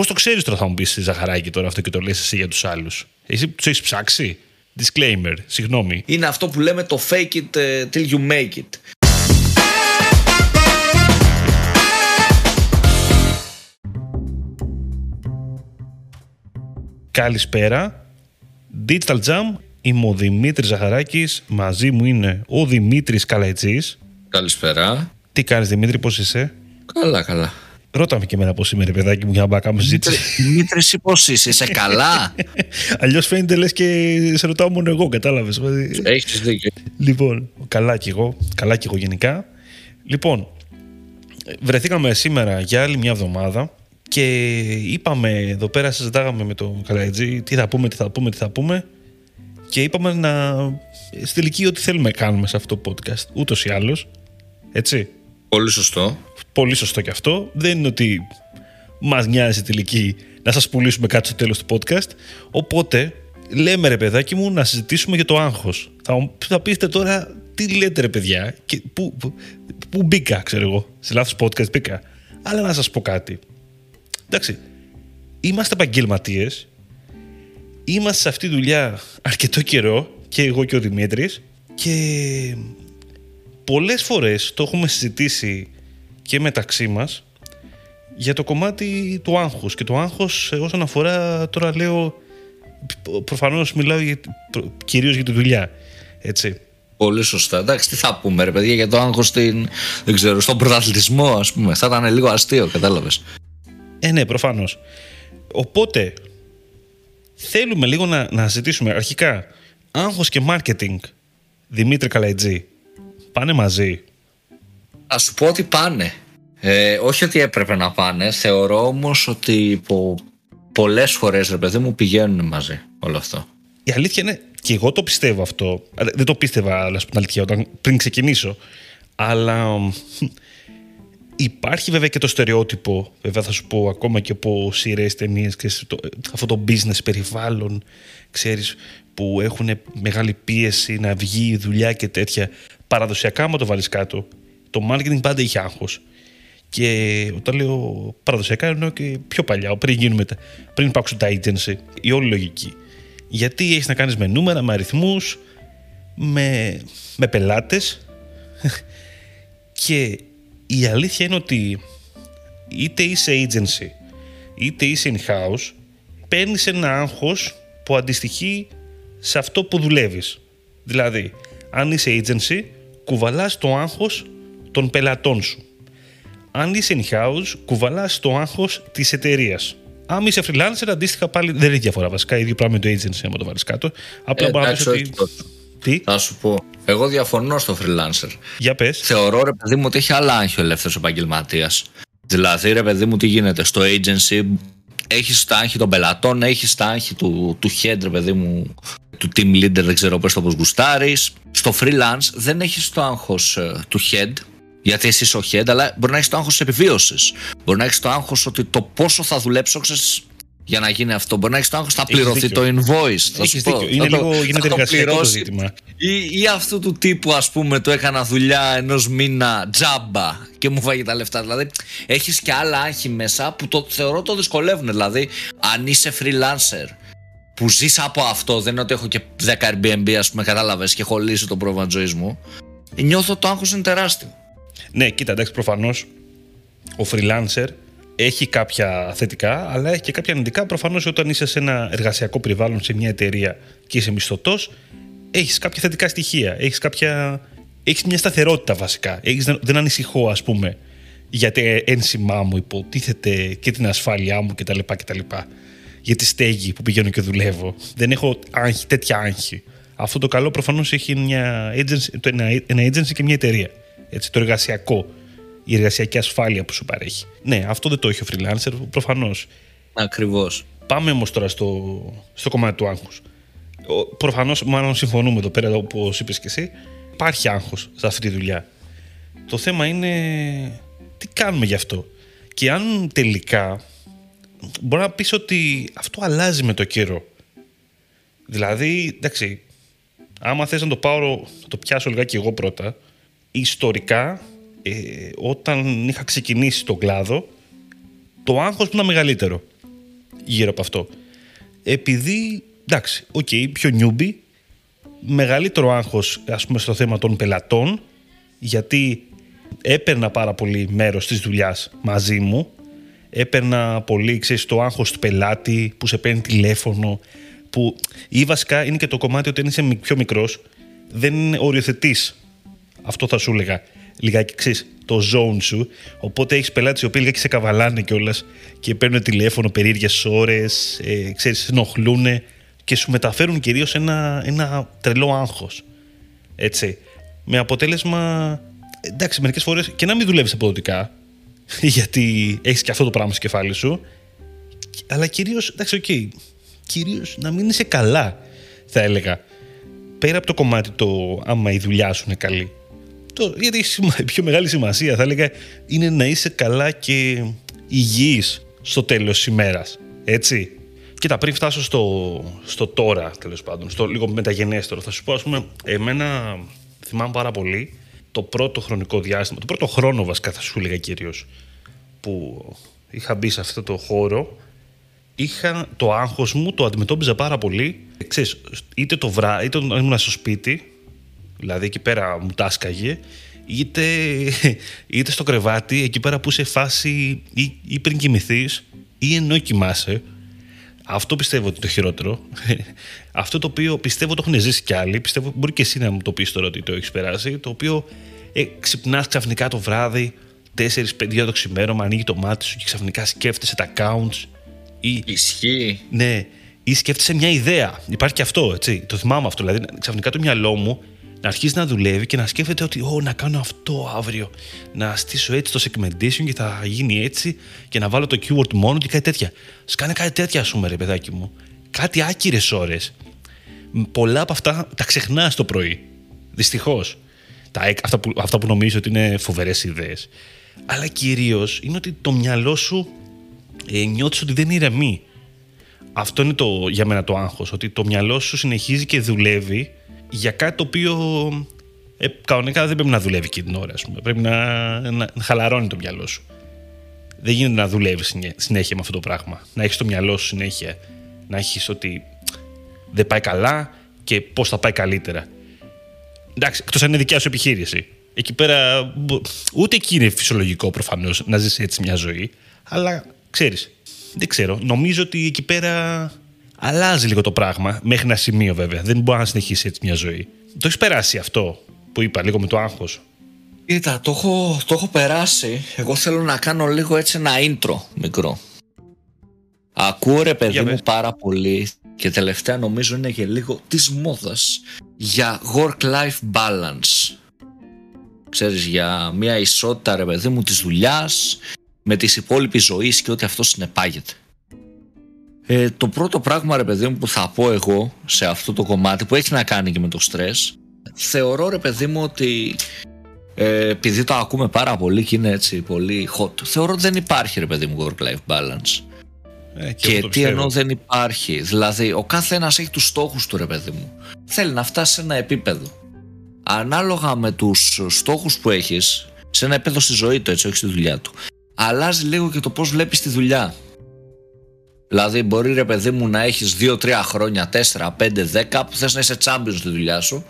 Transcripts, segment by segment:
Πώς το ξέρεις τώρα, θα μου πεις Ζαχαράκη τώρα αυτό και το λες εσύ για τους άλλους. Εσύ τους έχεις ψάξει; Disclaimer, συγγνώμη. Είναι αυτό που λέμε το fake it ε, till you make it. Καλησπέρα. Digital Jam, είμαι ο Δημήτρης Ζαχαράκης, μαζί μου είναι ο Δημήτρης Καλαϊτζής. Καλησπέρα. Τι κάνεις Δημήτρη, πώς είσαι; Καλά, καλά. Ρώταμε και εμένα πώς είμαι ρε παιδάκι μου για να κάνουμε συζήτηση. Δημήτρη, εσύ πώς είσαι, είσαι καλά; Αλλιώς φαίνεται λες και σε ρωτάω μόνο εγώ, κατάλαβες. Έχεις δίκιο. Λοιπόν, καλά κι εγώ, καλά κι εγώ γενικά. Λοιπόν, βρεθήκαμε σήμερα για άλλη μια εβδομάδα και είπαμε εδώ πέρα, συζητάγαμε με τον Καλαϊτζή τι θα πούμε, τι θα πούμε, τι θα πούμε και είπαμε να στη τελική ό,τι θέλουμε να κάνουμε σε αυτό το podcast, ούτως ή άλλως, έτσι. Πολύ σωστό. Πολύ σωστό και αυτό. Δεν είναι ότι μας νοιάζει τελική να σας πουλήσουμε κάτι στο τέλος του podcast. Οπότε, λέμε ρε παιδάκι μου να συζητήσουμε για το άγχος. Θα, θα πείτε τώρα τι λέτε ρε παιδιά και πού, πού, πού μπήκα ξέρω εγώ. Σε λάθος podcast μπήκα. Αλλά να σας πω κάτι. Εντάξει, είμαστε επαγγελματίες. Είμαστε σε αυτή τη δουλειά αρκετό καιρό και εγώ και ο Δημήτρης και πολλές φορές το έχουμε συζητήσει και μεταξύ μας για το κομμάτι του άγχους και το άγχος όσον αφορά τώρα λέω προφανώς μιλάω για, κυρίως για τη δουλειά έτσι Πολύ σωστά. Εντάξει, τι θα πούμε, ρε παιδιά, για το άγχος στην, δεν ξέρω, στον πρωταθλητισμό, ας πούμε. Θα ήταν λίγο αστείο, κατάλαβες. Ε, ναι, προφανώς. Οπότε, θέλουμε λίγο να, να ζητήσουμε αρχικά άγχος και marketing Δημήτρη Καλαϊτζή πάνε μαζί. Α σου πω ότι πάνε. Ε, όχι ότι έπρεπε να πάνε. Θεωρώ όμως ότι πο, πολλές φορές ρε παιδί μου πηγαίνουν μαζί όλο αυτό. Η αλήθεια είναι, και εγώ το πιστεύω αυτό. Δεν το πίστευα, αλλά την αλήθεια, όταν, πριν ξεκινήσω. Αλλά Υπάρχει βέβαια και το στερεότυπο, βέβαια θα σου πω ακόμα και από σειρές ταινίες, αυτό το business περιβάλλον, ξέρεις, που έχουν μεγάλη πίεση να βγει η δουλειά και τέτοια. Παραδοσιακά, άμα το βάλεις κάτω, το marketing πάντα είχε άγχος. Και όταν λέω παραδοσιακά, εννοώ και πιο παλιά, πριν γίνουμε, πριν υπάρξουν τα agency, η όλη λογική. Γιατί έχεις να κάνεις με νούμερα, με αριθμούς, με, με πελάτες. και η αλήθεια είναι ότι είτε είσαι agency είτε είσαι in-house παίρνεις ένα άγχος που αντιστοιχεί σε αυτό που δουλεύεις. Δηλαδή, αν είσαι agency, κουβαλάς το άγχος των πελατών σου. Αν είσαι in-house, κουβαλάς το άγχος της εταιρείας. Αν είσαι freelancer, αντίστοιχα πάλι δεν έχει διαφορά. Βασικά, ίδιο πράγμα με το agency, άμα το βάλεις κάτω. Απλά ε, μπορείς να ότι. Τι; Θα σου πω. Εγώ διαφωνώ στο freelancer. Για πες. Θεωρώ ρε παιδί μου ότι έχει άλλα άγχη ο ελεύθερος επαγγελματίας. Δηλαδή, ρε παιδί μου, τι γίνεται στο agency, έχεις τα άγχη των πελατών, έχεις τα άγχη του, του head, ρε παιδί μου, του team leader, δεν ξέρω πώς το πώ γουστάρεις. Στο freelance δεν έχεις το άγχος ε, του head, γιατί εσύ είσαι ο head, αλλά μπορεί να έχεις το άγχος της επιβίωσης. Μπορεί να έχεις το άγχος ότι το πόσο θα δουλέψω, ξέρεις, για να γίνει αυτό. Μπορεί να έχεις το άγχος, θα πληρωθεί το invoice. Θα σου πω. Είναι λίγο, γίνεται εργασιακό το ζήτημα. Ή, ή αυτού του τύπου, ας πούμε, το έκανα δουλειά ενός μήνα τζάμπα και μου φάγει τα λεφτά. Δηλαδή, έχεις και άλλα άγχη μέσα που το θεωρώ το δυσκολεύουν. Δηλαδή, αν είσαι freelancer που ζεις από αυτό, δεν είναι ότι έχω και 10 Airbnb, ας πούμε, κατάλαβες και έχω λύσει το πρόβλημα της ζωής μου. Νιώθω το άγχος είναι τεράστιο. Ναι, κοίτα, εντάξει, προφανώς ο freelancer έχει κάποια θετικά, αλλά έχει και κάποια αρνητικά. Προφανώς, όταν είσαι σε ένα εργασιακό περιβάλλον, σε μια εταιρεία και είσαι μισθωτός, έχεις κάποια θετικά στοιχεία. Έχεις κάποια... Έχεις μια σταθερότητα βασικά. Έχεις, δεν ανησυχώ, ας πούμε, για το ένσημά μου υποτίθεται και την ασφάλειά μου κτλ. κτλ. Για τη στέγη που πηγαίνω και δουλεύω. Δεν έχω άγχη, τέτοια άγχη. Αυτό το καλό προφανώς έχει μια agency, ένα, ένα agency και μια εταιρεία. Έτσι, το εργασιακό η εργασιακή ασφάλεια που σου παρέχει. Ναι, αυτό δεν το έχει ο freelancer, προφανώς. Ακριβώς. Πάμε όμως τώρα στο, στο κομμάτι του άγχους. Προφανώς, μάλλον συμφωνούμε εδώ πέρα, όπως είπες και εσύ, υπάρχει άγχος σε αυτή τη δουλειά. Το θέμα είναι τι κάνουμε γι' αυτό; Και αν τελικά μπορεί να πεις ότι αυτό αλλάζει με το καιρό. Δηλαδή, εντάξει, άμα θες να το πάω, να το πιάσω λιγάκι εγώ πρώτα, ιστορικά ε, όταν είχα ξεκινήσει τον κλάδο, το άγχος μου ήταν μεγαλύτερο. γύρω από αυτό. Επειδή, εντάξει, οκ, πιο newbie, μεγαλύτερο άγχος ας πούμε στο θέμα των πελατών, γιατί έπαιρνα πάρα πολύ μέρος της δουλειάς μαζί μου, έπαιρνα πολύ, ξέρεις, το άγχος του πελάτη που σε παίρνει τηλέφωνο, που ή βασικά είναι και το κομμάτι ότι είσαι πιο μικρός, δεν οριοθετείς. Αυτό θα σου έλεγα λιγάκι ξέρεις, το zone σου. Οπότε έχεις πελάτες οι οποίοι λιγάκι σε καβαλάνε κιόλας και παίρνουν τηλέφωνο περίεργες ώρες, ε, ξέρεις, ενοχλούν και σου μεταφέρουν κυρίως ένα, ένα τρελό άγχος. Έτσι. Με αποτέλεσμα, εντάξει, μερικές φορές και να μην δουλεύεις αποδοτικά, γιατί έχεις και αυτό το πράγμα στο κεφάλι σου, αλλά κυρίως, εντάξει, ok, okay, κυρίως να μην είσαι καλά, θα έλεγα. Πέρα από το κομμάτι το άμα η δουλειά σου είναι καλή το, γιατί η πιο μεγάλη σημασία θα έλεγα είναι να είσαι καλά και υγιής στο τέλος της ημέρας. Έτσι. Κοίτα, πριν φτάσω στο, στο τώρα, τέλος πάντων, στο λίγο μεταγενέστερο, θα σου πω, ας πούμε, εμένα θυμάμαι πάρα πολύ το πρώτο χρονικό διάστημα, το πρώτο χρόνο βασικά θα σου έλεγα κυρίως, που είχα μπει σε αυτό το χώρο, είχα το άγχος μου, το αντιμετώπιζα πάρα πολύ. Ξέρεις, είτε το βράδυ, είτε όταν ήμουν στο σπίτι, δηλαδή εκεί πέρα μου τάσκαγε, είτε, είτε στο κρεβάτι, εκεί πέρα που σε φάση ή, ή πριν κοιμηθείς ή ενώ κοιμάσαι. Αυτό πιστεύω ότι είναι το χειρότερο. Αυτό το οποίο πιστεύω το έχουν ζήσει κι άλλοι. Πιστεύω μπορεί και εσύ να μου το πεις τώρα ότι το έχεις περάσει. Το οποίο ε, ξυπνάς ξαφνικά το βράδυ, 4-5 το ξημέρωμα, ανοίγει το μάτι σου και ξαφνικά σκέφτεσαι τα accounts. Ή, Ισχύει. Ναι, ή σκέφτεσαι μια ιδέα. Υπάρχει και αυτό, έτσι. Το θυμάμαι αυτό. Δηλαδή, ξαφνικά το μυαλό μου να αρχίσει να δουλεύει και να σκέφτεται ότι Ω, να κάνω αυτό αύριο, να στήσω έτσι το segmentation και θα γίνει έτσι και να βάλω το keyword μόνο και κάτι τέτοια. Σκάνε κάτι τέτοια, σου ρε παιδάκι μου. Κάτι άκυρες ώρες. Πολλά από αυτά τα ξεχνάς το πρωί. Δυστυχώς. Αυτά που, αυτά που νομίζω ότι είναι φοβερές ιδέες. Αλλά κυρίως είναι ότι το μυαλό σου ε, νιώθεις ότι δεν ηρεμεί. Αυτό είναι το, για μένα το άγχος, ότι το μυαλό σου συνεχίζει και δουλεύει για κάτι το οποίο ε, κανονικά δεν πρέπει να δουλεύει και την ώρα. Ας πούμε. Πρέπει να, να, να χαλαρώνει το μυαλό σου. Δεν γίνεται να δουλεύεις συνέχεια με αυτό το πράγμα. Να έχεις το μυαλό σου συνέχεια. Να έχεις ότι δεν πάει καλά και πώς θα πάει καλύτερα. Εντάξει, εκτός αν είναι δικιά σου επιχείρηση. Εκεί πέρα, ούτε εκεί είναι φυσιολογικό προφανώς να ζεις έτσι μια ζωή. Αλλά ξέρεις, δεν ξέρω. Νομίζω ότι εκεί πέρα αλλάζει λίγο το πράγμα. Μέχρι ένα σημείο βέβαια. Δεν μπορεί να συνεχίσει έτσι μια ζωή. Το έχεις περάσει αυτό που είπα, λίγο με το άγχος; Κοίτα, το έχω, το έχω περάσει. Εγώ θέλω να κάνω λίγο έτσι ένα intro μικρό. Ακούω ρε παιδί μου πάρα πολύ και τελευταία νομίζω είναι και λίγο της μόδας για work-life balance. Ξέρεις, για μια ισότητα ρε παιδί μου της δουλειάς με τις υπόλοιπη ζωής και ό,τι αυτό συνεπάγεται. Ε, το πρώτο πράγμα ρε παιδί μου που θα πω εγώ σε αυτό το κομμάτι που έχει να κάνει και με το στρες θεωρώ ρε παιδί μου ότι ε, επειδή το ακούμε πάρα πολύ και είναι έτσι πολύ hot θεωρώ ότι δεν υπάρχει ρε παιδί μου work-life balance. Ε, και, και τι εννοώ δεν υπάρχει. Δηλαδή ο κάθε ένας έχει τους στόχους του ρε παιδί μου. Θέλει να φτάσει σε ένα επίπεδο. Ανάλογα με τους στόχους που έχεις σε ένα επίπεδο στη ζωή του έτσι όχι στη δουλειά του. Αλλάζει λίγο και το πώς βλέπεις τη δουλειά Δηλαδή, μπορεί ρε παιδί μου να έχεις 2-3 χρόνια, 4, 5, 10 που θες να είσαι champion στη δουλειά σου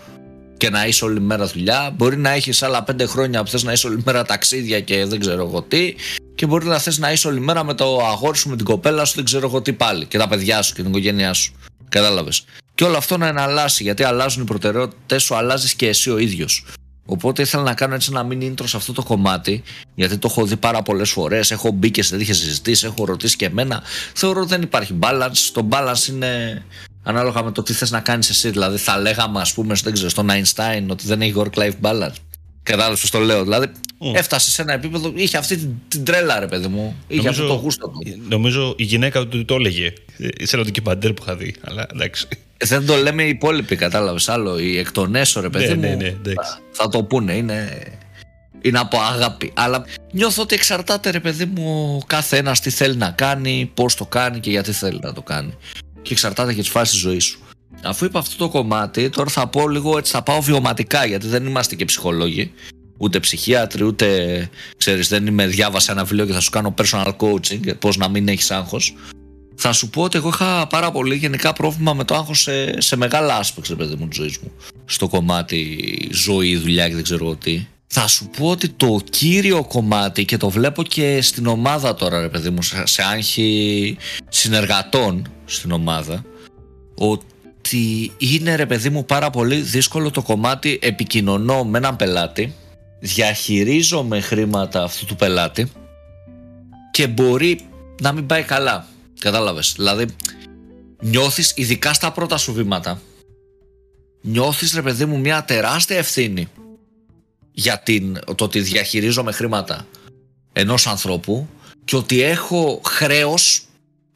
και να είσαι όλη μέρα δουλειά. Μπορεί να έχεις άλλα 5 χρόνια που θες να είσαι όλη μέρα ταξίδια και δεν ξέρω εγώ τι. Και μπορεί να θες να είσαι όλη μέρα με το αγόρι σου, με την κοπέλα σου, δεν ξέρω εγώ τι πάλι. Και τα παιδιά σου και την οικογένειά σου. Κατάλαβες. Και όλο αυτό να εναλλάσσει γιατί αλλάζουν οι προτεραιότητες σου, αλλάζεις και εσύ ο ίδιος. Οπότε ήθελα να κάνω έτσι ένα mini intro σε αυτό το κομμάτι, γιατί το έχω δει πάρα πολλές φορές. Έχω μπει και σε τέτοιες συζητήσεις, έχω ρωτήσει και εμένα. Θεωρώ ότι δεν υπάρχει balance. Το balance είναι ανάλογα με το τι θες να κάνεις εσύ. Δηλαδή, θα λέγαμε, ας πούμε, δεν ξέρω, στον Einstein ότι δεν έχει work-life balance. Κατάλαβες πώς το λέω. Δηλαδή, mm. έφτασε σε ένα επίπεδο, είχε αυτή την, την τρέλα, ρε παιδί μου. Είχε νομίζω, αυτό το γούστο του. Νομίζω η γυναίκα του το έλεγε. Είσαι ότι και παντέρ που είχα δει. Αλλά εντάξει. Δεν το λέμε οι υπόλοιποι, κατάλαβες άλλο. Οι εκ των έσω, ρε παιδί ναι, μου. Ναι, ναι, θα το πούνε. Είναι, είναι από αγάπη. Αλλά νιώθω ότι εξαρτάται, ρε παιδί μου, ο κάθε ένα τι θέλει να κάνει, πώς το κάνει και γιατί θέλει να το κάνει. Και εξαρτάται και τις φάσεις της ζωής σου. Αφού είπα αυτό το κομμάτι, τώρα θα πω λίγο έτσι, θα πάω βιωματικά, γιατί δεν είμαστε και ψυχολόγοι, ούτε ψυχίατροι, ούτε ξέρεις, δεν είμαι διάβασα ένα βιβλίο και θα σου κάνω personal coaching, πώς να μην έχεις άγχος. Θα σου πω ότι εγώ είχα πάρα πολύ γενικά πρόβλημα με το άγχος σε, σε μεγάλα άσπεξ, παιδί μου, της ζωής μου. Στο κομμάτι ζωή, δουλειά και δεν ξέρω τι. Θα σου πω ότι το κύριο κομμάτι και το βλέπω και στην ομάδα τώρα, ρε παιδί μου, σε άγχη συνεργατών στην ομάδα, ότι είναι ρε παιδί μου πάρα πολύ δύσκολο το κομμάτι επικοινωνώ με έναν πελάτη, διαχειρίζομαι χρήματα αυτού του πελάτη και μπορεί να μην πάει καλά. Κατάλαβες. Δηλαδή, νιώθεις ειδικά στα πρώτα σου βήματα, νιώθεις ρε παιδί μου μια τεράστια ευθύνη για την, το ότι διαχειρίζομαι χρήματα ενός ανθρώπου και ότι έχω χρέος,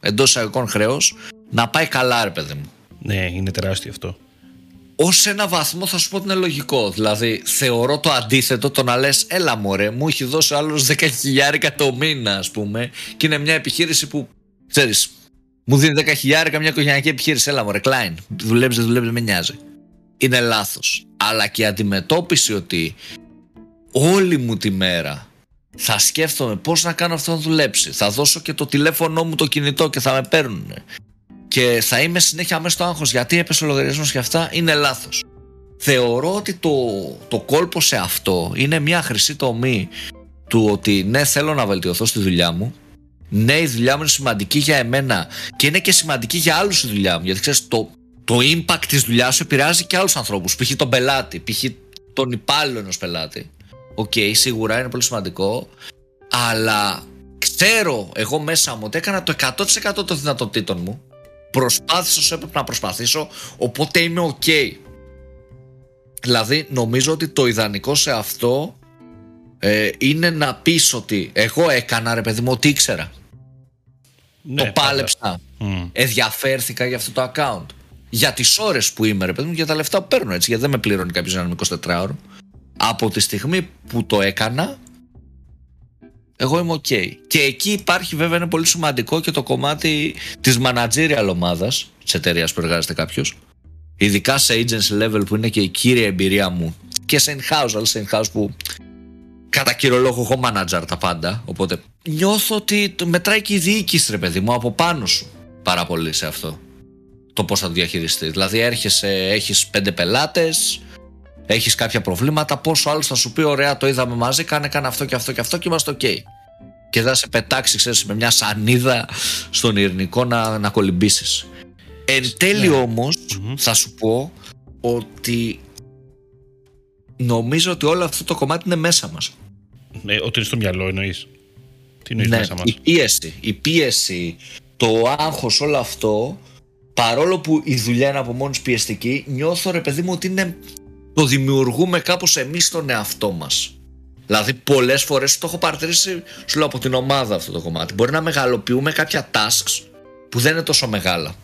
εντός εισαγωγικών χρέος, να πάει καλά ρε παιδί μου. Ναι, είναι τεράστιο αυτό. Ω ένα βαθμό θα σου πω ότι είναι λογικό. Δηλαδή, θεωρώ το αντίθετο το να λες: Έλα, μωρέ, μου έχει δώσει άλλο 10.000 το μήνα, ας πούμε, και είναι μια επιχείρηση που ξέρεις, μου δίνει 10.000 μια οικογενειακή επιχείρηση. Έλα, μωρέ, Klein. Δουλεύει, δεν δουλεύει, δεν με νοιάζει. Είναι λάθος. Αλλά και η αντιμετώπιση ότι όλη μου τη μέρα θα σκέφτομαι πώς να κάνω αυτό να δουλέψει. Θα δώσω και το τηλέφωνό μου το κινητό και θα με παίρνουν. Και θα είμαι συνέχεια μέσα στο άγχος γιατί έπεσε ο λογαριασμός και αυτά είναι λάθος. Θεωρώ ότι το, το κόλπο σε αυτό είναι μια χρυσή τομή του ότι ναι θέλω να βελτιωθώ στη δουλειά μου ναι η δουλειά μου είναι σημαντική για εμένα και είναι και σημαντική για άλλους η δουλειά μου γιατί ξέρεις το, το impact της δουλειάς σου επηρεάζει και άλλους ανθρώπους π.χ. τον πελάτη, π.χ. τον υπάλληλο ενός πελάτη Ok, okay, σίγουρα είναι πολύ σημαντικό. Αλλά ξέρω εγώ μέσα μου ότι έκανα το 100% των δυνατοτήτων μου. Προσπάθησα όσο έπρεπε να προσπαθήσω, οπότε είμαι ok. Δηλαδή νομίζω ότι το ιδανικό σε αυτό ε, είναι να πεις ότι εγώ έκανα ρε παιδί μου ό,τι ήξερα. Ναι, το πάλεψα. Μμ. Ενδιαφέρθηκα για αυτό το account. Για τις ώρες που είμαι ρε παιδί μου, για τα λεφτά που παίρνω έτσι, γιατί δεν με πληρώνει κάποιος έναν 24 ώρο από τη στιγμή που το έκανα εγώ είμαι ok. Και εκεί υπάρχει βέβαια είναι πολύ σημαντικό και το κομμάτι της managerial ομάδας της εταιρείας που εργάζεται κάποιος. Ειδικά σε agency level που είναι και η κύρια εμπειρία μου και σε in-house, αλλά σε in-house που κατά κύριο λόγο εγώ manager τα πάντα οπότε νιώθω ότι μετράει και η διοίκηση ρε παιδί μου από πάνω σου πάρα πολύ σε αυτό το πώς θα το διαχειριστείς δηλαδή έρχεσαι, έχεις πέντε πελάτες έχεις κάποια προβλήματα, πόσο άλλος θα σου πει: Ωραία, το είδαμε μαζί, κάνε, κάνε αυτό και αυτό και αυτό και είμαστε OK. Και θα σε πετάξει, ξέρεις, με μια σανίδα στον ειρηνικό να, να κολυμπήσεις. Εν τέλει ναι. ομω θα σου πω ότι νομίζω ότι όλο αυτό το κομμάτι είναι μέσα μας. Ναι, ότι είναι στο μυαλό εννοείς. Τι εννοείς ναι, μέσα μας; Η πίεση, η πίεση, το άγχος, όλο αυτό, παρόλο που η δουλειά είναι από μόνη πιεστική, νιώθω ρε παιδί μου ότι είναι το δημιουργούμε κάπως εμείς τον εαυτό μας. Δηλαδή πολλές φορές το έχω παρατηρήσει σου λέω από την ομάδα αυτό το κομμάτι. Μπορεί να μεγαλοποιούμε κάποια tasks που δεν είναι τόσο μεγάλα.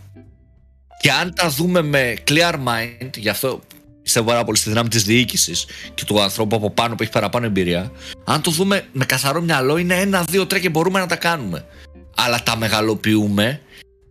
Και αν τα δούμε με clear mind, γι' αυτό πιστεύω πάρα πολύ στη δύναμη της διοίκησης και του ανθρώπου από πάνω που έχει παραπάνω εμπειρία, αν το δούμε με καθαρό μυαλό, είναι ένα, δύο, τρία και μπορούμε να τα κάνουμε. Αλλά τα μεγαλοποιούμε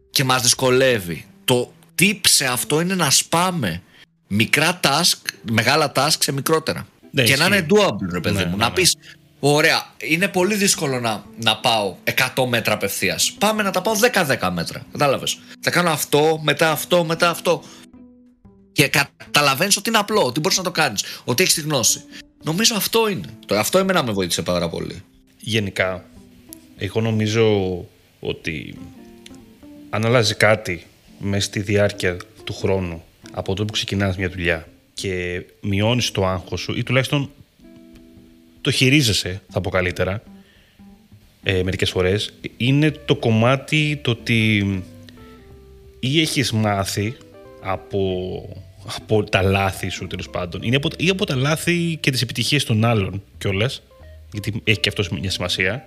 και μας δυσκολεύει. Το tip σε αυτό είναι να σπάμε μικρά task, μεγάλα task σε μικρότερα. Ναι, και να είναι doable, ρε παιδί ναι, μου. Ναι, να ναι. πεις, ωραία, είναι πολύ δύσκολο να, να πάω 100 μέτρα απευθείας. Πάμε να τα πάω 10-10 μέτρα. Κατάλαβες. Θα κάνω αυτό, μετά αυτό, μετά αυτό. Και καταλαβαίνεις ότι είναι απλό, ότι μπορείς να το κάνεις, ότι έχεις τη γνώση. Νομίζω αυτό είναι. Το, αυτό εμένα με βοήθησε πάρα πολύ. Γενικά, εγώ νομίζω ότι αν αλλάζει κάτι μέσα στη διάρκεια του χρόνου από τότε που ξεκινάς μια δουλειά και μειώνεις το άγχος σου ή τουλάχιστον το χειρίζεσαι, θα πω καλύτερα, ε, μερικές φορές, είναι το κομμάτι το ότι ή έχεις μάθει από, από τα λάθη σου τέλος πάντων είναι από, ή από τα λάθη και τις επιτυχίες των άλλων κιόλας, γιατί έχει και αυτό μια σημασία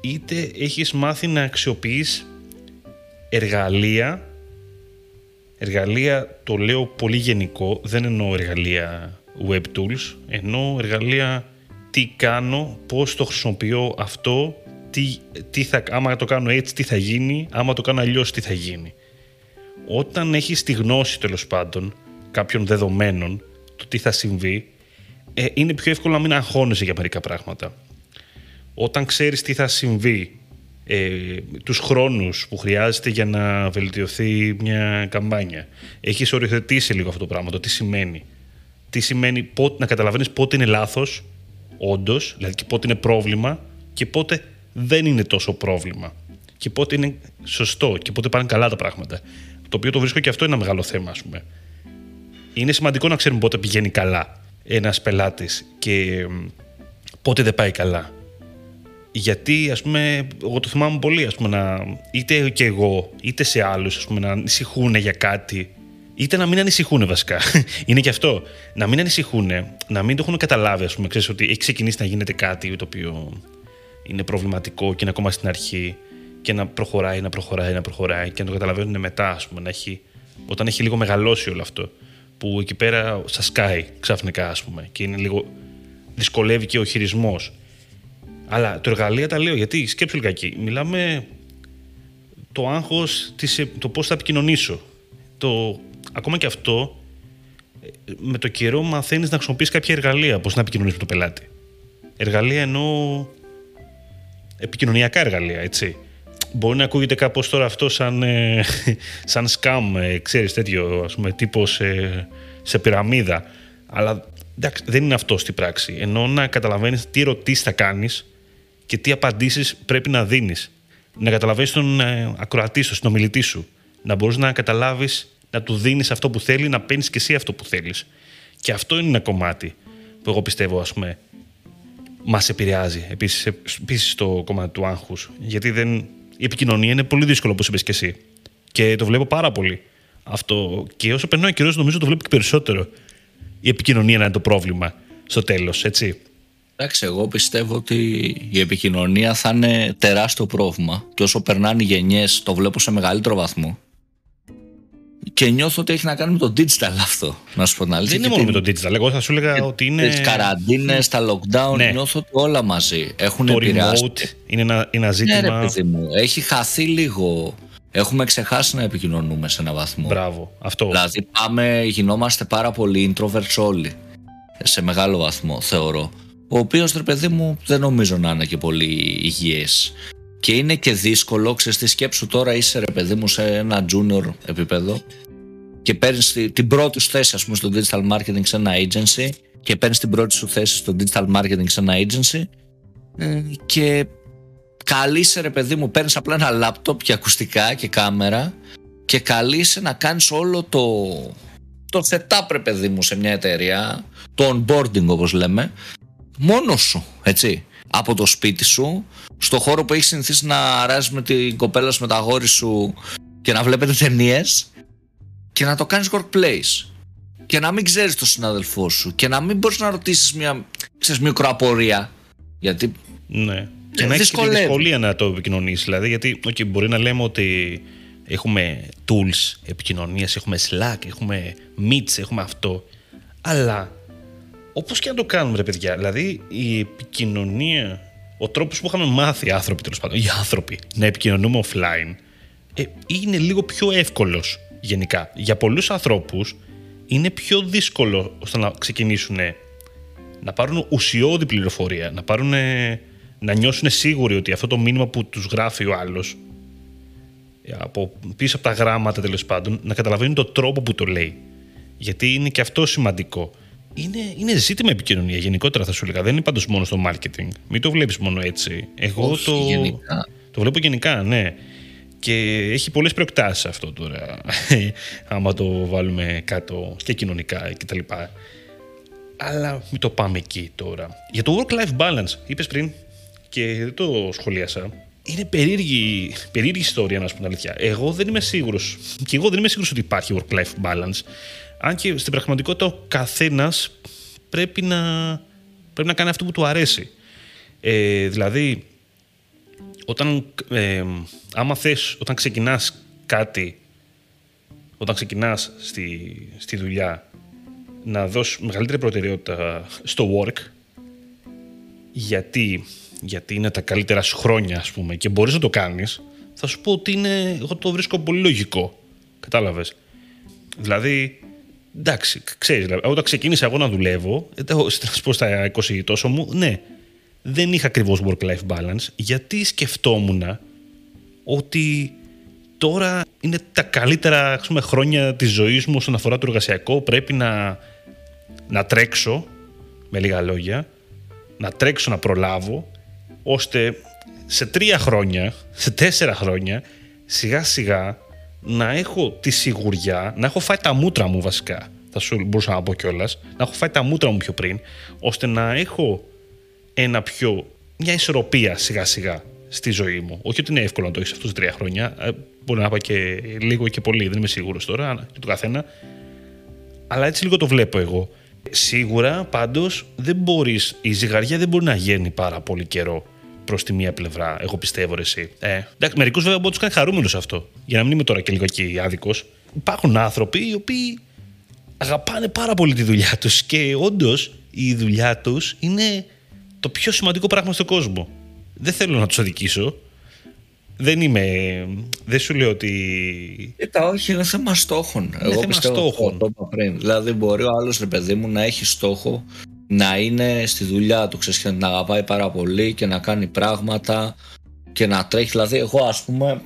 είτε έχεις μάθει να αξιοποιείς εργαλεία Εργαλεία το λέω πολύ γενικό, δεν εννοώ εργαλεία web tools, εννοώ εργαλεία τι κάνω, πώς το χρησιμοποιώ αυτό, τι, τι θα, άμα το κάνω έτσι τι θα γίνει, άμα το κάνω αλλιώς τι θα γίνει. Όταν έχεις τη γνώση τέλος πάντων κάποιων δεδομένων, το τι θα συμβεί, ε, είναι πιο εύκολο να μην αγχώνεσαι για μερικά πράγματα. Όταν ξέρεις τι θα συμβεί ε, τους χρόνους που χρειάζεται για να βελτιωθεί μια καμπάνια. Έχεις οριοθετήσει λίγο αυτό το πράγμα, το τι σημαίνει. Τι σημαίνει πότε, να καταλαβαίνεις πότε είναι λάθος, όντως, δηλαδή και πότε είναι πρόβλημα και πότε δεν είναι τόσο πρόβλημα. Και πότε είναι σωστό και πότε πάνε καλά τα πράγματα. Το οποίο το βρίσκω και αυτό είναι ένα μεγάλο θέμα, ας πούμε. Είναι σημαντικό να ξέρουμε πότε πηγαίνει καλά ένας πελάτης και πότε δεν πάει καλά. Γιατί, ας πούμε, εγώ το θυμάμαι πολύ, ας πούμε, να, είτε και εγώ, είτε σε άλλους, ας πούμε, να ανησυχούν για κάτι, είτε να μην ανησυχούν βασικά. Είναι και αυτό. Να μην ανησυχούν, να μην το έχουν καταλάβει, ας πούμε, ξέρεις ότι έχει ξεκινήσει να γίνεται κάτι το οποίο είναι προβληματικό και είναι ακόμα στην αρχή και να προχωράει, να προχωράει, να προχωράει και να το καταλαβαίνουν μετά, ας πούμε, να έχει, όταν έχει λίγο μεγαλώσει όλο αυτό. Που εκεί πέρα σα σκάει ξαφνικά, ας πούμε, και είναι λίγο. δυσκολεύει και ο χειρισμός. Αλλά το εργαλείο τα λέω γιατί σκέψου λιγάκι. Μιλάμε το άγχος, το πώς θα επικοινωνήσω. Το, ακόμα και αυτό με το καιρό μαθαίνεις να χρησιμοποιείς κάποια εργαλεία πώς να επικοινωνείς με τον πελάτη. Εργαλεία εννοώ επικοινωνιακά εργαλεία, έτσι. Μπορεί να ακούγεται κάπως τώρα αυτό σαν, ε, σαν σκάμ, ε, ξέρεις, τέτοιο, ας πούμε, τύπος σε, σε πυραμίδα. Αλλά εντάξει, δεν είναι αυτό στην πράξη. Ενώ να καταλαβαίνεις τι ερωτήσεις θα κάνεις και τι απαντήσεις πρέπει να δίνεις. Να καταλαβαίνεις τον ε, ακροατή σου, συνομιλητή σου. Να μπορείς να καταλάβεις, να του δίνεις αυτό που θέλει, να παίρνεις και εσύ αυτό που θέλεις. Και αυτό είναι ένα κομμάτι που εγώ πιστεύω, ας πούμε, μας επηρεάζει επίσης, επίσης το κομμάτι του άγχους. Γιατί δεν, η επικοινωνία είναι πολύ δύσκολο, όπως είπες και εσύ. Και το βλέπω πάρα πολύ. Αυτό. Και όσο περνάει ο καιρός, νομίζω το βλέπω και περισσότερο. Η επικοινωνία να είναι το πρόβλημα στο τέλος, έτσι. Εντάξει, εγώ πιστεύω ότι η επικοινωνία θα είναι τεράστιο πρόβλημα και όσο περνάνε οι γενιές το βλέπω σε μεγαλύτερο βαθμό και νιώθω ότι έχει να κάνει με το digital αυτό, να σου πω την αλήθεια. Δεν είναι μόνο με το digital. Εγώ θα σου έλεγα ότι είναι. Τι καραντίνες, τα lockdown, ναι. νιώθω ότι όλα μαζί έχουν το επηρεάσει. Remote είναι ένα, ένα ζήτημα. Ναι, ρε, παιδί μου, έχει χαθεί λίγο. Έχουμε ξεχάσει να επικοινωνούμε σε έναν βαθμό. Μπράβο, αυτό. Δηλαδή, πάμε, γινόμαστε πάρα πολύ introverts όλοι. Σε μεγάλο βαθμό, θεωρώ. Ο οποίος, ρε παιδί μου, δεν νομίζω να είναι και πολύ υγιές. Και είναι και δύσκολο, ξέρεις τη σκέψου τώρα είσαι ρε παιδί μου σε ένα junior επίπεδο και παίρνεις την πρώτη σου θέση ας πούμε στο digital marketing σε ένα agency και παίρνεις την πρώτη σου θέση στο digital marketing σε ένα agency ε, και καλείσαι ρε παιδί μου παίρνεις απλά ένα λάπτοπ και ακουστικά και κάμερα και καλείσαι να κάνεις όλο το, το setup ρε παιδί μου σε μια εταιρεία το onboarding όπως λέμε μόνος σου έτσι από το σπίτι σου, στο χώρο που έχεις συνηθίσει να αράζεις με την κοπέλα σου, με τα αγόρι σου και να βλέπετε ταινίες και να το κάνεις workplace. Και να μην ξέρεις τον συνάδελφό σου και να μην μπορείς να ρωτήσεις μια ξέρεις, μικροαπορία. Γιατί. Ναι. Και να έχεις και δυσκολία να το επικοινωνήσεις. Δηλαδή, γιατί okay, μπορεί να λέμε ότι έχουμε tools επικοινωνίας, έχουμε Slack, έχουμε Meets, έχουμε αυτό. Αλλά Όπως και να το κάνουμε, ρε παιδιά. Δηλαδή, η επικοινωνία, ο τρόπος που είχαμε μάθει οι άνθρωποι, τέλος πάντων, οι άνθρωποι, να επικοινωνούμε offline, ε, είναι λίγο πιο εύκολος γενικά. Για πολλούς ανθρώπους είναι πιο δύσκολο ώστε να ξεκινήσουν να πάρουν ουσιώδη πληροφορία, να, πάρουν, να νιώσουν σίγουροι ότι αυτό το μήνυμα που τους γράφει ο άλλος από πίσω από τα γράμματα τέλος πάντων, να καταλαβαίνουν τον τρόπο που το λέει. Γιατί είναι και αυτό σημαντικό είναι, είναι ζήτημα επικοινωνία γενικότερα θα σου έλεγα. Δεν είναι πάντως μόνο στο marketing. Μην το βλέπεις μόνο έτσι. Εγώ το, το βλέπω γενικά, ναι. Και έχει πολλές προεκτάσεις αυτό τώρα. άμα το βάλουμε κάτω και κοινωνικά κτλ. Αλλά μην το πάμε εκεί τώρα. Για το work-life balance, είπες πριν και δεν το σχολίασα. Είναι περίεργη, περίεργη ιστορία, να σου πω την αλήθεια. Εγώ δεν είμαι σίγουρος. Και εγώ δεν είμαι σίγουρος ότι υπάρχει work-life balance. Αν και στην πραγματικότητα ο καθένας πρέπει να, πρέπει να κάνει αυτό που του αρέσει. Ε, δηλαδή, όταν, ε, άμα θες, όταν ξεκινάς κάτι, όταν ξεκινάς στη, στη δουλειά, να δώσεις μεγαλύτερη προτεραιότητα στο work, γιατί, γιατί είναι τα καλύτερα σου χρόνια, ας πούμε, και μπορείς να το κάνεις, θα σου πω ότι είναι, εγώ το βρίσκω πολύ λογικό. Κατάλαβες. Δηλαδή, εντάξει, ξέρεις, δηλαδή, όταν ξεκίνησα εγώ να δουλεύω, να σου πω στα 20 τόσο μου, ναι, δεν είχα ακριβώς work-life balance, γιατί σκεφτόμουν ότι τώρα είναι τα καλύτερα ας πούμε, χρόνια της ζωής μου όσον αφορά το εργασιακό. Πρέπει να, να τρέξω, με λίγα λόγια, να τρέξω να προλάβω, ώστε σε τρία χρόνια, σε τέσσερα χρόνια, σιγά σιγά να έχω τη σιγουριά, να έχω φάει τα μούτρα μου βασικά, θα σου μπορούσα να πω κιόλας, να έχω φάει τα μούτρα μου πιο πριν, ώστε να έχω ένα πιο, μια ισορροπία σιγά σιγά στη ζωή μου. Όχι ότι είναι εύκολο να το έχεις αυτούς του τρία χρόνια. Ε, μπορεί να πάει και λίγο και πολύ, δεν είμαι σίγουρος τώρα, για το καθένα. Αλλά έτσι λίγο το βλέπω εγώ. Σίγουρα πάντως δεν μπορείς, η ζυγαριά δεν μπορεί να γίνει πάρα πολύ καιρό προς τη μία πλευρά. Εγώ πιστεύω εσύ. Ε, εντάξει, μερικούς βέβαια μπορεί να τους κάνει χαρούμενου αυτό. Για να μην είμαι τώρα και λίγο εκεί άδικος. Υπάρχουν άνθρωποι οι οποίοι αγαπάνε πάρα πολύ τη δουλειά τους και όντως η δουλειά τους είναι το πιο σημαντικό πράγμα στον κόσμο. Δεν θέλω να τους αδικήσω. Δεν είμαι. Δεν σου λέω ότι. Κοίτα, όχι, είναι θέμα στόχων. Είναι Εγώ θέμα πιστεύω στόχων. Το, το πριν. Δηλαδή, μπορεί ο άλλος ρε παιδί μου να έχει στόχο να είναι στη δουλειά του, ξέρεις, και να την αγαπάει πάρα πολύ και να κάνει πράγματα και να τρέχει. Δηλαδή, εγώ ας πούμε,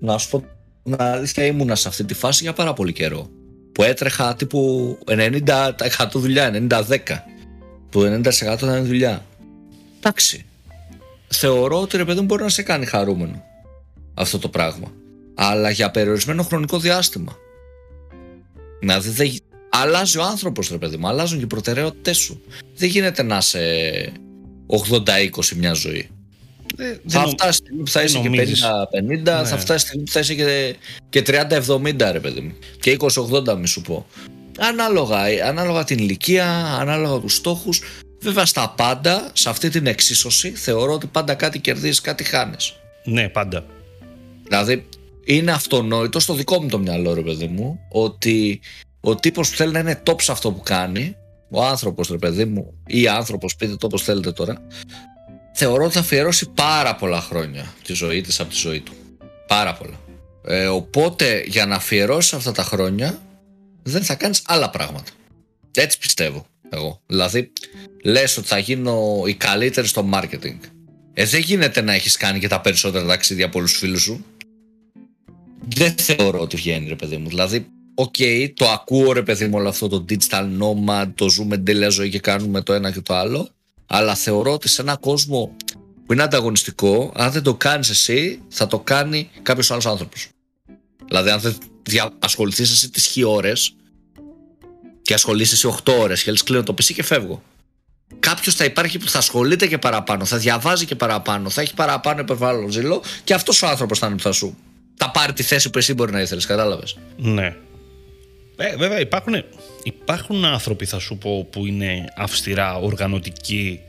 να σου πω την αλήθεια, ήμουνα σε αυτή τη φάση για πάρα πολύ καιρό. Που έτρεχα τύπου 90% δουλειά, 90-10. Που 90% ήταν δουλειά. Εντάξει. Θεωρώ ότι ρε παιδί μου μπορεί να σε κάνει χαρούμενο αυτό το πράγμα. Αλλά για περιορισμένο χρονικό διάστημα. Δηλαδή δεν, αλλάζει ο άνθρωπος, ρε παιδί μου, αλλάζουν και οι προτεραιότητές σου. Δεν γίνεται να είσαι 80-20 μια ζωή. Ε, θα φτάσεις στιγμή που θα είσαι και 50-50, ναι. θα φτάσεις στιγμή που θα είσαι και, και 30-70, ρε παιδί μου. Και 20-80, μη σου πω. Ανάλογα, ανάλογα την ηλικία, ανάλογα τους στόχους. Βέβαια, στα πάντα, σε αυτή την εξίσωση, θεωρώ ότι πάντα κάτι κερδίζεις, κάτι χάνεις. Ναι, πάντα. Δηλαδή, είναι αυτονόητο στο δικό μου το μυαλό, ρε παιδί μου, ότι ο τύπος που θέλει να είναι top σε αυτό που κάνει, ο άνθρωπος, ρε παιδί μου, ή άνθρωπος, πείτε το όπως θέλετε τώρα, θεωρώ ότι θα αφιερώσει πάρα πολλά χρόνια τη ζωή της από τη ζωή του. Πάρα πολλά. Ε, οπότε για να αφιερώσει αυτά τα χρόνια, δεν θα κάνεις άλλα πράγματα. Έτσι πιστεύω εγώ. Δηλαδή, λες ότι θα γίνω η καλύτερη στο marketing. Ε, δεν γίνεται να έχεις κάνει και τα περισσότερα ταξίδια από όλους τους φίλους σου. Δεν θεωρώ ότι βγαίνει, ρε παιδί μου. Δηλαδή, ok, okay, το ακούω ρε παιδί μου όλο αυτό το digital nomad, το ζούμε τέλεια ζωή και κάνουμε το ένα και το άλλο, αλλά θεωρώ ότι σε ένα κόσμο που είναι ανταγωνιστικό, αν δεν το κάνεις εσύ, θα το κάνει κάποιος άλλος άνθρωπος. Δηλαδή, αν δεν ασχοληθείς εσύ τις χι ώρες και ασχολείσαι εσύ 8 ώρες και λες κλείνω το PC και φεύγω. Κάποιος θα υπάρχει που θα ασχολείται και παραπάνω, θα διαβάζει και παραπάνω, θα έχει παραπάνω υπερβάλλον ζήλο και αυτός ο άνθρωπος θα είναι που θα σου θα πάρει τη θέση που εσύ μπορεί να ήθελες, κατάλαβες; Ναι. Ε, βέβαια υπάρχουν, υπάρχουν άνθρωποι θα σου πω που είναι αυστηρά οργανωτικοί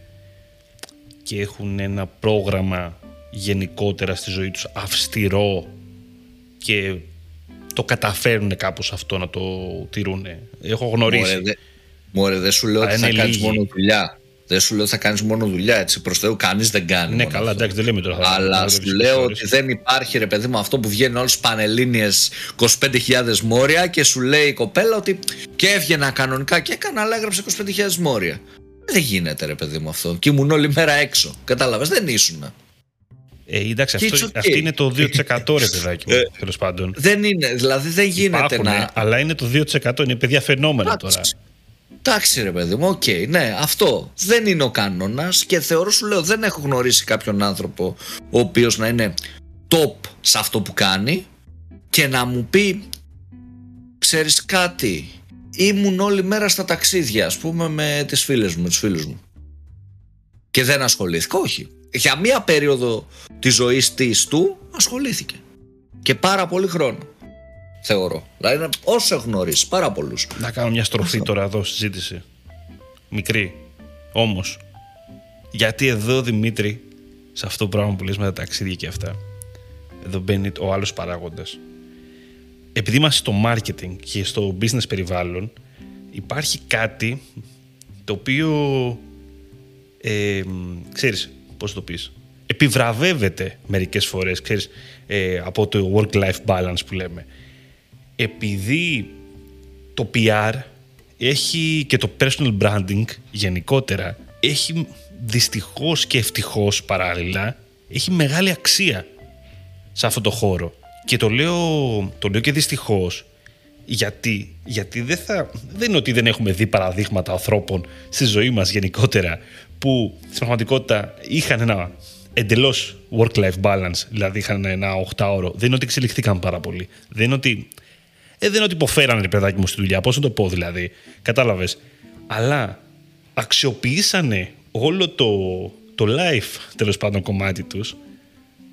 και έχουν ένα πρόγραμμα γενικότερα στη ζωή τους αυστηρό και το καταφέρουν κάπως αυτό να το τηρούν. Έχω γνωρίσει. Μωρέ, δεν σου λέω ότι θα κάνεις μόνο δουλειά. Δεν σου λέω ότι θα κάνεις μόνο δουλειά έτσι. Προς Θεού, κανείς δεν κάνει. Ναι, καλά, εντάξει, δεν λέμε τώρα. Αλλά σου λέω ότι δεν υπάρχει ρε παιδί μου αυτό που βγαίνει όλες τις πανελίνε 25.000 μόρια και σου λέει η κοπέλα ότι και έβγαινα κανονικά και έκανα, αλλά έγραψε 25.000 μόρια. Δεν γίνεται ρε παιδί μου αυτό. Και ήμουν όλη μέρα έξω. Κατάλαβες, δεν ήσουν. Ε, εντάξει, αυτό, okay. αυτή είναι το 2% ρε παιδάκι μου, ε, τέλος πάντων. Δεν είναι, δηλαδή δεν γίνεται Υπάρχουν, να. Αλλά είναι το 2%, είναι παιδιά φαινόμενα τώρα. Εντάξει ρε παιδί μου, ok, okay, ναι, αυτό. Δεν είναι ο κανόνας και θεωρώ σου λέω δεν έχω γνωρίσει κάποιον άνθρωπο ο οποίος να είναι top σε αυτό που κάνει και να μου πει ξέρεις κάτι ήμουν όλη μέρα στα ταξίδια ας πούμε με τις φίλες μου, με τους φίλους μου και δεν ασχολήθηκα, όχι. Για μία περίοδο της ζωής της του ασχολήθηκε. Και πάρα πολύ χρόνο θεωρώ. Δηλαδή, όσο έχω γνωρίσει, πάρα πολλούς. Να κάνω μια στροφή τώρα εδώ συζήτηση. Μικρή. Όμως. Γιατί εδώ Δημήτρη, σε αυτό το πράγμα που λες με τα ταξίδια και αυτά, εδώ μπαίνει ο άλλος παράγοντας. Επειδή είμαστε στο marketing και στο business περιβάλλον, υπάρχει κάτι το οποίο. Ε, ξέρεις, πώς το πεις, επιβραβεύεται μερικές φορές, ξέρεις, ε, από το work-life balance που λέμε επειδή το PR έχει και το personal branding γενικότερα έχει δυστυχώς και ευτυχώς παράλληλα έχει μεγάλη αξία σε αυτό το χώρο. Και το λέω, το λέω και δυστυχώς. Γιατί, γιατί δεν, θα, δεν είναι ότι δεν έχουμε δει παραδείγματα ανθρώπων στη ζωή μας γενικότερα που στην πραγματικότητα είχαν ένα εντελώς work-life balance, δηλαδή είχαν ένα 8ωρο. Δεν είναι ότι εξελιχθήκαν πάρα πολύ. Δεν είναι ότι, ε, δεν είναι ότι υποφέρανε ρε παιδάκι μου στη δουλειά. Πώς να το πω δηλαδή. Κατάλαβες. Αλλά αξιοποιήσανε όλο το, το life τέλος πάντων κομμάτι τους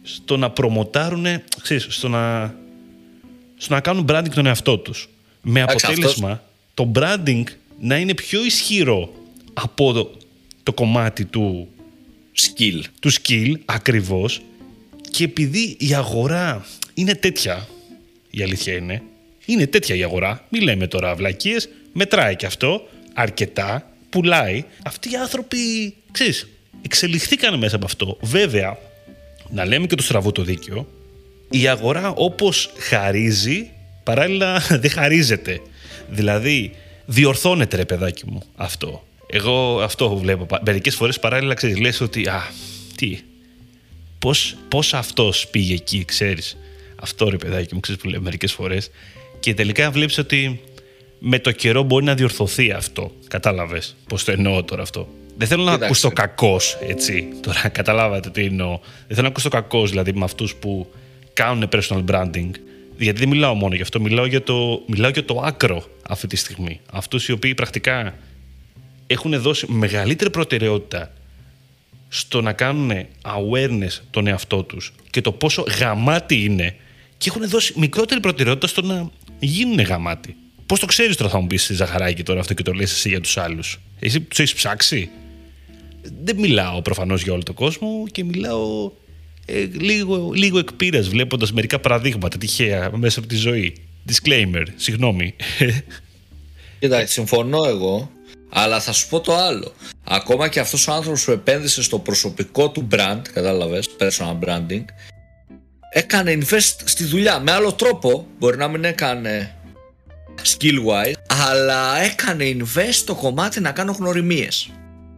στο να προμοτάρουν, ξέρεις, στο να, στο να κάνουν branding τον εαυτό τους. Με αποτέλεσμα το branding να είναι πιο ισχυρό από το, το κομμάτι του skill. Του skill, ακριβώς. Και επειδή η αγορά είναι τέτοια, η αλήθεια είναι, είναι τέτοια η αγορά, μην λέμε τώρα βλακίες, μετράει και αυτό, αρκετά, πουλάει. Αυτοί οι άνθρωποι, ξέρεις, εξελιχθήκαν μέσα από αυτό. Βέβαια, να λέμε και το στραβό το δίκαιο, η αγορά όπως χαρίζει, παράλληλα δεν χαρίζεται. Δηλαδή, διορθώνεται ρε παιδάκι μου αυτό. Εγώ αυτό βλέπω. Μερικές φορές παράλληλα ξέρεις, λες ότι. Α, τι. Πώς πώς αυτός πήγε εκεί, ξέρεις. Αυτό ρε παιδάκι μου, ξέρεις που λέω μερικές φορές. Και τελικά βλέπεις ότι με το καιρό μπορεί να διορθωθεί αυτό. Κατάλαβες πώς το εννοώ τώρα αυτό. Δεν θέλω να ακούσω το κακός, έτσι. Τώρα καταλάβατε τι εννοώ. Δεν θέλω να ακούσω το κακός, δηλαδή με αυτούς που κάνουν personal branding. Γιατί δεν μιλάω μόνο γι' αυτό, μιλάω για το, μιλάω για το άκρο αυτή τη στιγμή. Αυτούς οι οποίοι πρακτικά έχουν δώσει μεγαλύτερη προτεραιότητα στο να κάνουν awareness τον εαυτό τους και το πόσο γαμάτι είναι και έχουν δώσει μικρότερη προτεραιότητα στο να γίνουν γαμάτι. Πώς το ξέρεις τώρα, θα μου πεις Ζαχαράκη τώρα αυτό και το λες εσύ για τους άλλους; Εσύ του έχεις ψάξει; Δεν μιλάω προφανώς για όλο τον κόσμο και μιλάω ε, λίγο, λίγο εκπείρας βλέποντας μερικά παραδείγματα τυχαία μέσα από τη ζωή. Disclaimer, συγγνώμη. Κοίτα, συμφωνώ εγώ. Αλλά θα σου πω το άλλο. Ακόμα και αυτός ο άνθρωπος που επένδυσε στο προσωπικό του brand, κατάλαβες, personal branding, έκανε invest στη δουλειά με άλλο τρόπο. Μπορεί να μην έκανε skill wise, αλλά έκανε invest στο κομμάτι να κάνω γνωριμίες.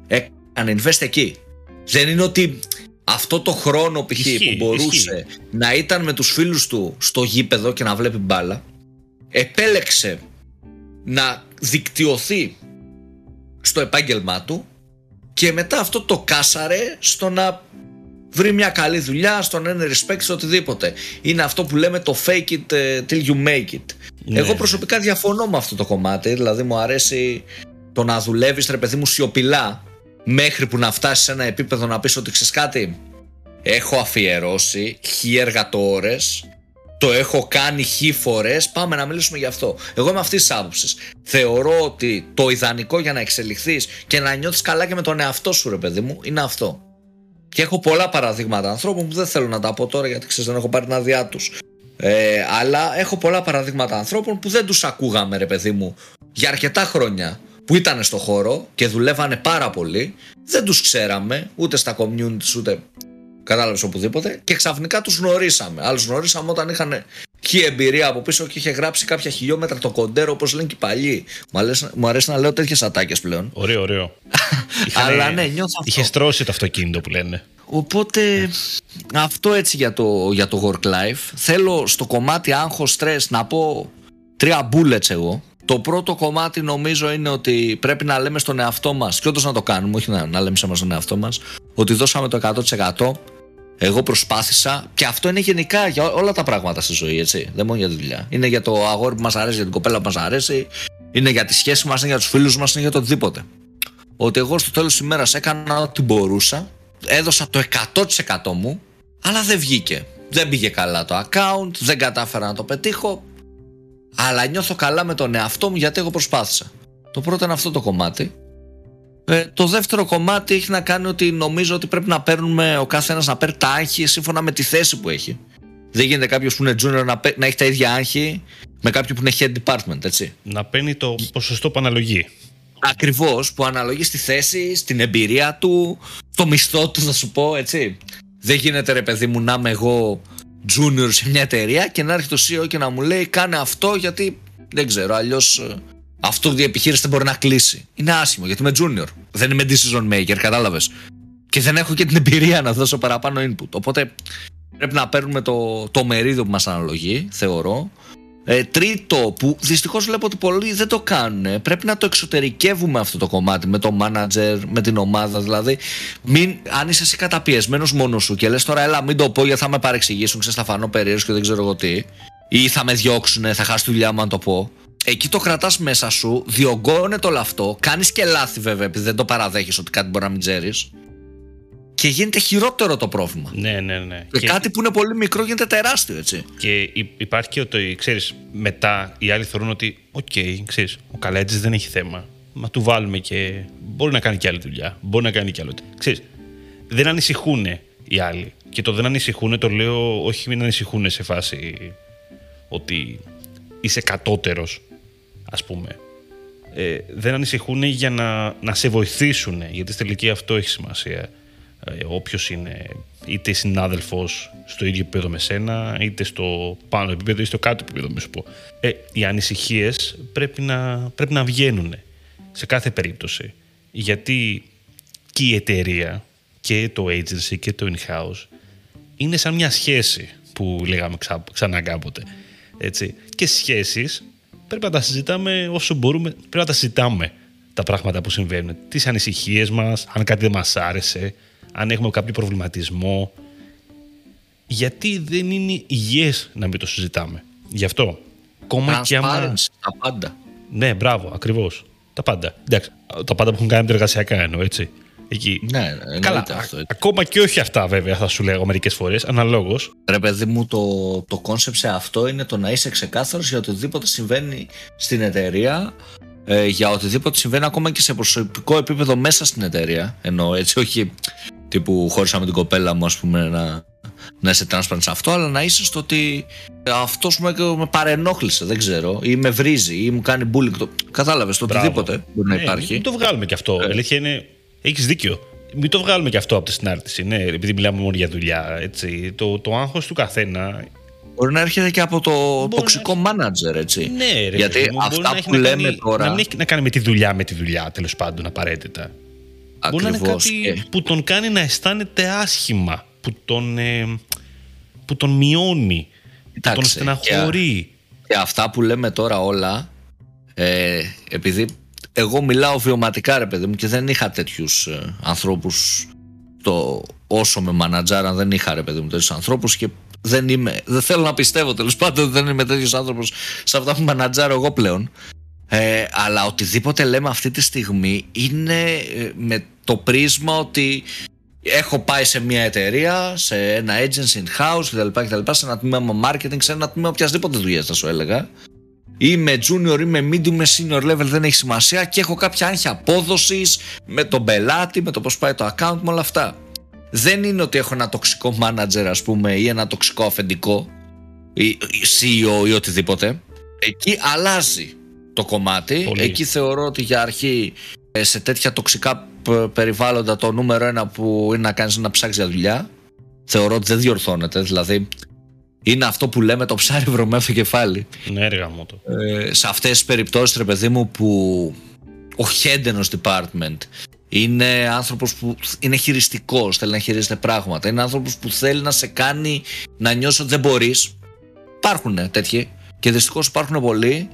Έκανε invest εκεί. Δεν είναι ότι αυτό το χρόνο π.χ. που μπορούσε να ήταν με τους φίλους του στο γήπεδο και να βλέπει μπάλα, επέλεξε να δικτυωθεί στο επάγγελμά του και μετά αυτό το κάσαρε στο να βρει μια καλή δουλειά, στο να είναι respect σε οτιδήποτε. Είναι αυτό που λέμε το fake it ε, till you make it. Ναι. Εγώ προσωπικά διαφωνώ με αυτό το κομμάτι, δηλαδή μου αρέσει το να δουλεύεις ρε παιδί μου σιωπηλά μέχρι που να φτάσεις σε ένα επίπεδο να πεις ότι ξέρεις κάτι. Έχω αφιερώσει χι εργατόρες το έχω κάνει χι φορές. Πάμε να μιλήσουμε γι' αυτό. Εγώ είμαι αυτής της άποψης. Θεωρώ ότι το ιδανικό για να εξελιχθείς και να νιώθεις καλά και με τον εαυτό σου, ρε παιδί μου, είναι αυτό. Και έχω πολλά παραδείγματα ανθρώπων που δεν θέλω να τα πω τώρα γιατί ξέρεις, δεν έχω πάρει την άδειά τους. Ε, αλλά έχω πολλά παραδείγματα ανθρώπων που δεν τους ακούγαμε, ρε παιδί μου, για αρκετά χρόνια που ήταν στο χώρο και δουλεύανε πάρα πολύ. Δεν τους ξέραμε ούτε στα communities ούτε Κατάλαβες οπουδήποτε. Και ξαφνικά τους γνωρίσαμε. Άλλους γνωρίσαμε όταν είχαν χι εμπειρία από πίσω και είχε γράψει κάποια χιλιόμετρα το κοντέρο, όπως λένε και οι παλιοί. Μου αρέσει, να λέω τέτοιες ατάκες πλέον. Ωραίο, ωραίο. Αλλά ναι, νιώθω αυτό. Είχε στρώσει το αυτοκίνητο που λένε. Οπότε αυτό έτσι για το, για το work life. Θέλω στο κομμάτι άγχος stress να πω τρία bullets εγώ. Το πρώτο κομμάτι νομίζω είναι ότι πρέπει να λέμε στον εαυτό μας, και όντως να το κάνουμε, όχι να, να λέμε σε εμά τον εαυτό μας, ότι δώσαμε το 100%. Εγώ προσπάθησα και αυτό είναι γενικά για όλα τα πράγματα στη ζωή, έτσι. Δεν μόνο για τη δουλειά. Είναι για το αγόρι που μας αρέσει, για την κοπέλα που μας αρέσει, είναι για τη σχέση μας, είναι για τους φίλους μας, είναι για το οτιδήποτε. Ότι εγώ στο τέλος της ημέρας έκανα ό,τι μπορούσα, έδωσα το 100% μου, αλλά δεν βγήκε. Δεν πήγε καλά το account, δεν κατάφερα να το πετύχω, αλλά νιώθω καλά με τον εαυτό μου γιατί εγώ προσπάθησα. Το πρώτο είναι αυτό το κομμάτι. Ε, το δεύτερο κομμάτι έχει να κάνει ότι νομίζω ότι πρέπει να παίρνουμε ο κάθε ένας να παίρνει τα άγχη σύμφωνα με τη θέση που έχει. Δεν γίνεται κάποιος που είναι junior να, να έχει τα ίδια άγχη με κάποιον που είναι head department, έτσι. Να παίρνει το ποσοστό που αναλογεί. Ακριβώς, που αναλογεί στη θέση, στην εμπειρία του, το μισθό του, θα σου πω, έτσι. Δεν γίνεται ρε παιδί μου να είμαι εγώ junior σε μια εταιρεία και να έρχεται το CEO και να μου λέει κάνε αυτό γιατί δεν ξέρω, αλλιώς ε, αυτό η επιχείρηση δεν μπορεί να κλείσει. Είναι άσχημο γιατί είμαι junior. Δεν είμαι decision maker, κατάλαβες. Και δεν έχω και την εμπειρία να δώσω παραπάνω input. Οπότε Πρέπει να παίρνουμε το, το μερίδιο που μας αναλογεί, θεωρώ. Ε, τρίτο, που δυστυχώς βλέπω ότι πολλοί δεν το κάνουν. Πρέπει να το εξωτερικεύουμε αυτό το κομμάτι με το manager, με την ομάδα. Δηλαδή, μην, αν είσαι εσύ καταπιεσμένος μόνος σου και λες τώρα, έλα, μην το πω γιατί θα με παρεξηγήσουν, ξέρεις, θα φανώ περίεργος και δεν ξέρω εγώ τι. Ή θα με διώξουν, θα χάσω τη δουλειά μου αν το πω. Εκεί το κρατάς μέσα σου, διογκώνεται όλο αυτό. Κάνεις και λάθη βέβαια, επειδή δεν το παραδέχεις ότι κάτι μπορεί να μην ξέρεις και γίνεται χειρότερο το πρόβλημα. Ναι, ναι, ναι. Και, κάτι που είναι πολύ μικρό γίνεται τεράστιο, έτσι. Και υπάρχει και ότι, ξέρεις, μετά οι άλλοι θεωρούν ότι, ok, okay, ξέρεις, ο Καλέτζης δεν έχει θέμα. Να του βάλουμε και. Μπορεί να κάνει και άλλη δουλειά. Μπορεί να κάνει και άλλο. Ξέρεις, δεν ανησυχούν οι άλλοι. Και το δεν ανησυχούν το λέω όχι μην ανησυχούν σε φάση ότι είσαι κατώτερος, ας πούμε. Ε, δεν ανησυχούν για να, να σε βοηθήσουν, γιατί στη τελική αυτό έχει σημασία. Ε, όποιος είναι είτε συνάδελφος στο ίδιο επίπεδο με σένα, είτε στο πάνω επίπεδο είτε στο κάτω επίπεδο, με σου πω. Ε, οι ανησυχίες πρέπει να, πρέπει να βγαίνουν σε κάθε περίπτωση. Γιατί και η εταιρεία και το agency και το in-house είναι σαν μια σχέση που λέγαμε ξα, ξανά κάποτε. Έτσι. Και σχέσεις πρέπει να τα συζητάμε όσο μπορούμε, πρέπει να τα συζητάμε τα πράγματα που συμβαίνουν. Τις ανησυχίες μας, αν κάτι δεν μας άρεσε, αν έχουμε κάποιο προβληματισμό. Γιατί δεν είναι υγιές να μην το συζητάμε. Γι' αυτό. Κόμμα και άμα... Τα πάντα. Ναι, μπράβο, ακριβώς. Τα πάντα. Εντάξει, τα πάντα που έχουν κάνει εργασιακά εννοώ, έτσι. Εκεί. Ναι, ναι Καλά, αυτό, έτσι. ακόμα και όχι αυτά βέβαια θα σου λέγω μερικές φορές, αναλόγως. Ρε παιδί μου, το, το concept σε αυτό είναι το να είσαι ξεκάθαρος για οτιδήποτε συμβαίνει στην εταιρεία, ε, για οτιδήποτε συμβαίνει ακόμα και σε προσωπικό επίπεδο μέσα στην εταιρεία. Εννοώ έτσι, όχι τύπου χώρισα με την κοπέλα μου, ας πούμε, να, να είσαι transparent σε αυτό, αλλά να είσαι στο ότι αυτός με, με παρενόχλησε, δεν ξέρω, ή με βρίζει, ή μου κάνει bullying. Το... Κατάλαβες το οτιδήποτε μπορεί να ναι, υπάρχει. Μην το βγάλουμε κι αυτό. Ε. Αλήθεια είναι. Έχεις δίκιο. Μην το βγάλουμε κι αυτό από τη συνάρτηση. Ναι, επειδή μιλάμε μόνο για δουλειά. Έτσι. Το, το άγχος του καθένα Μπορεί να έρχεται και από το τοξικό να... manager, έτσι. Ναι, ρε, Γιατί μου, αυτά που λέμε κάνει, τώρα. Να μην έχει να κάνει με τη δουλειά, με τη δουλειά, τέλος πάντων, απαραίτητα. Ακριβώς. Μπορεί να είναι κάτι που τον κάνει να αισθάνεται άσχημα, που τον, ε, που τον μειώνει, που τον στεναχωρεί. Και, και, αυτά που λέμε τώρα όλα, ε, επειδή εγώ μιλάω βιωματικά ρε παιδί μου και δεν είχα τέτοιους ε, ανθρώπους το όσο με μανατζάρα δεν είχα ρε παιδί μου τέτοιους ανθρώπους και δεν είμαι, δεν θέλω να πιστεύω τέλος πάντων δεν είμαι τέτοιος άνθρωπος σε αυτά που μανατζάρω εγώ πλέον. Ε, αλλά οτιδήποτε λέμε αυτή τη στιγμή είναι ε, με το πρίσμα ότι έχω πάει σε μια εταιρεία, σε ένα agency in-house κτλ, κτλ. Σε ένα τμήμα marketing, σε ένα τμήμα οποιασδήποτε δουλειά θα σου έλεγα. Είμαι junior, είμαι medium, είμαι senior level, δεν έχει σημασία και έχω κάποια άγχη απόδοσης με τον πελάτη, με το πώς πάει το account, με όλα αυτά. Δεν είναι ότι έχω ένα τοξικό manager ας πούμε ή ένα τοξικό αφεντικό ή CEO ή οτιδήποτε. Εκεί αλλάζει το κομμάτι. Εκεί θεωρώ ότι για αρχή ε, σε τέτοια τοξικά περιβάλλοντα το νούμερο ένα που είναι να κάνεις να ψάξεις για δουλειά θεωρώ ότι δεν διορθώνεται. Δηλαδή είναι αυτό που λέμε το ψάρι βρωμένο στο κεφάλι. Ναι, έργα μου το. Ε, σε αυτές τις περιπτώσεις, ρε παιδί μου, που ο Χέντενος department είναι άνθρωπος που είναι χειριστικός, θέλει να χειρίζεται πράγματα. Είναι άνθρωπος που θέλει να σε κάνει να νιώσεις ότι δεν μπορείς. Υπάρχουν τέτοιοι και δυστυχώς υπάρχουν πολλοί.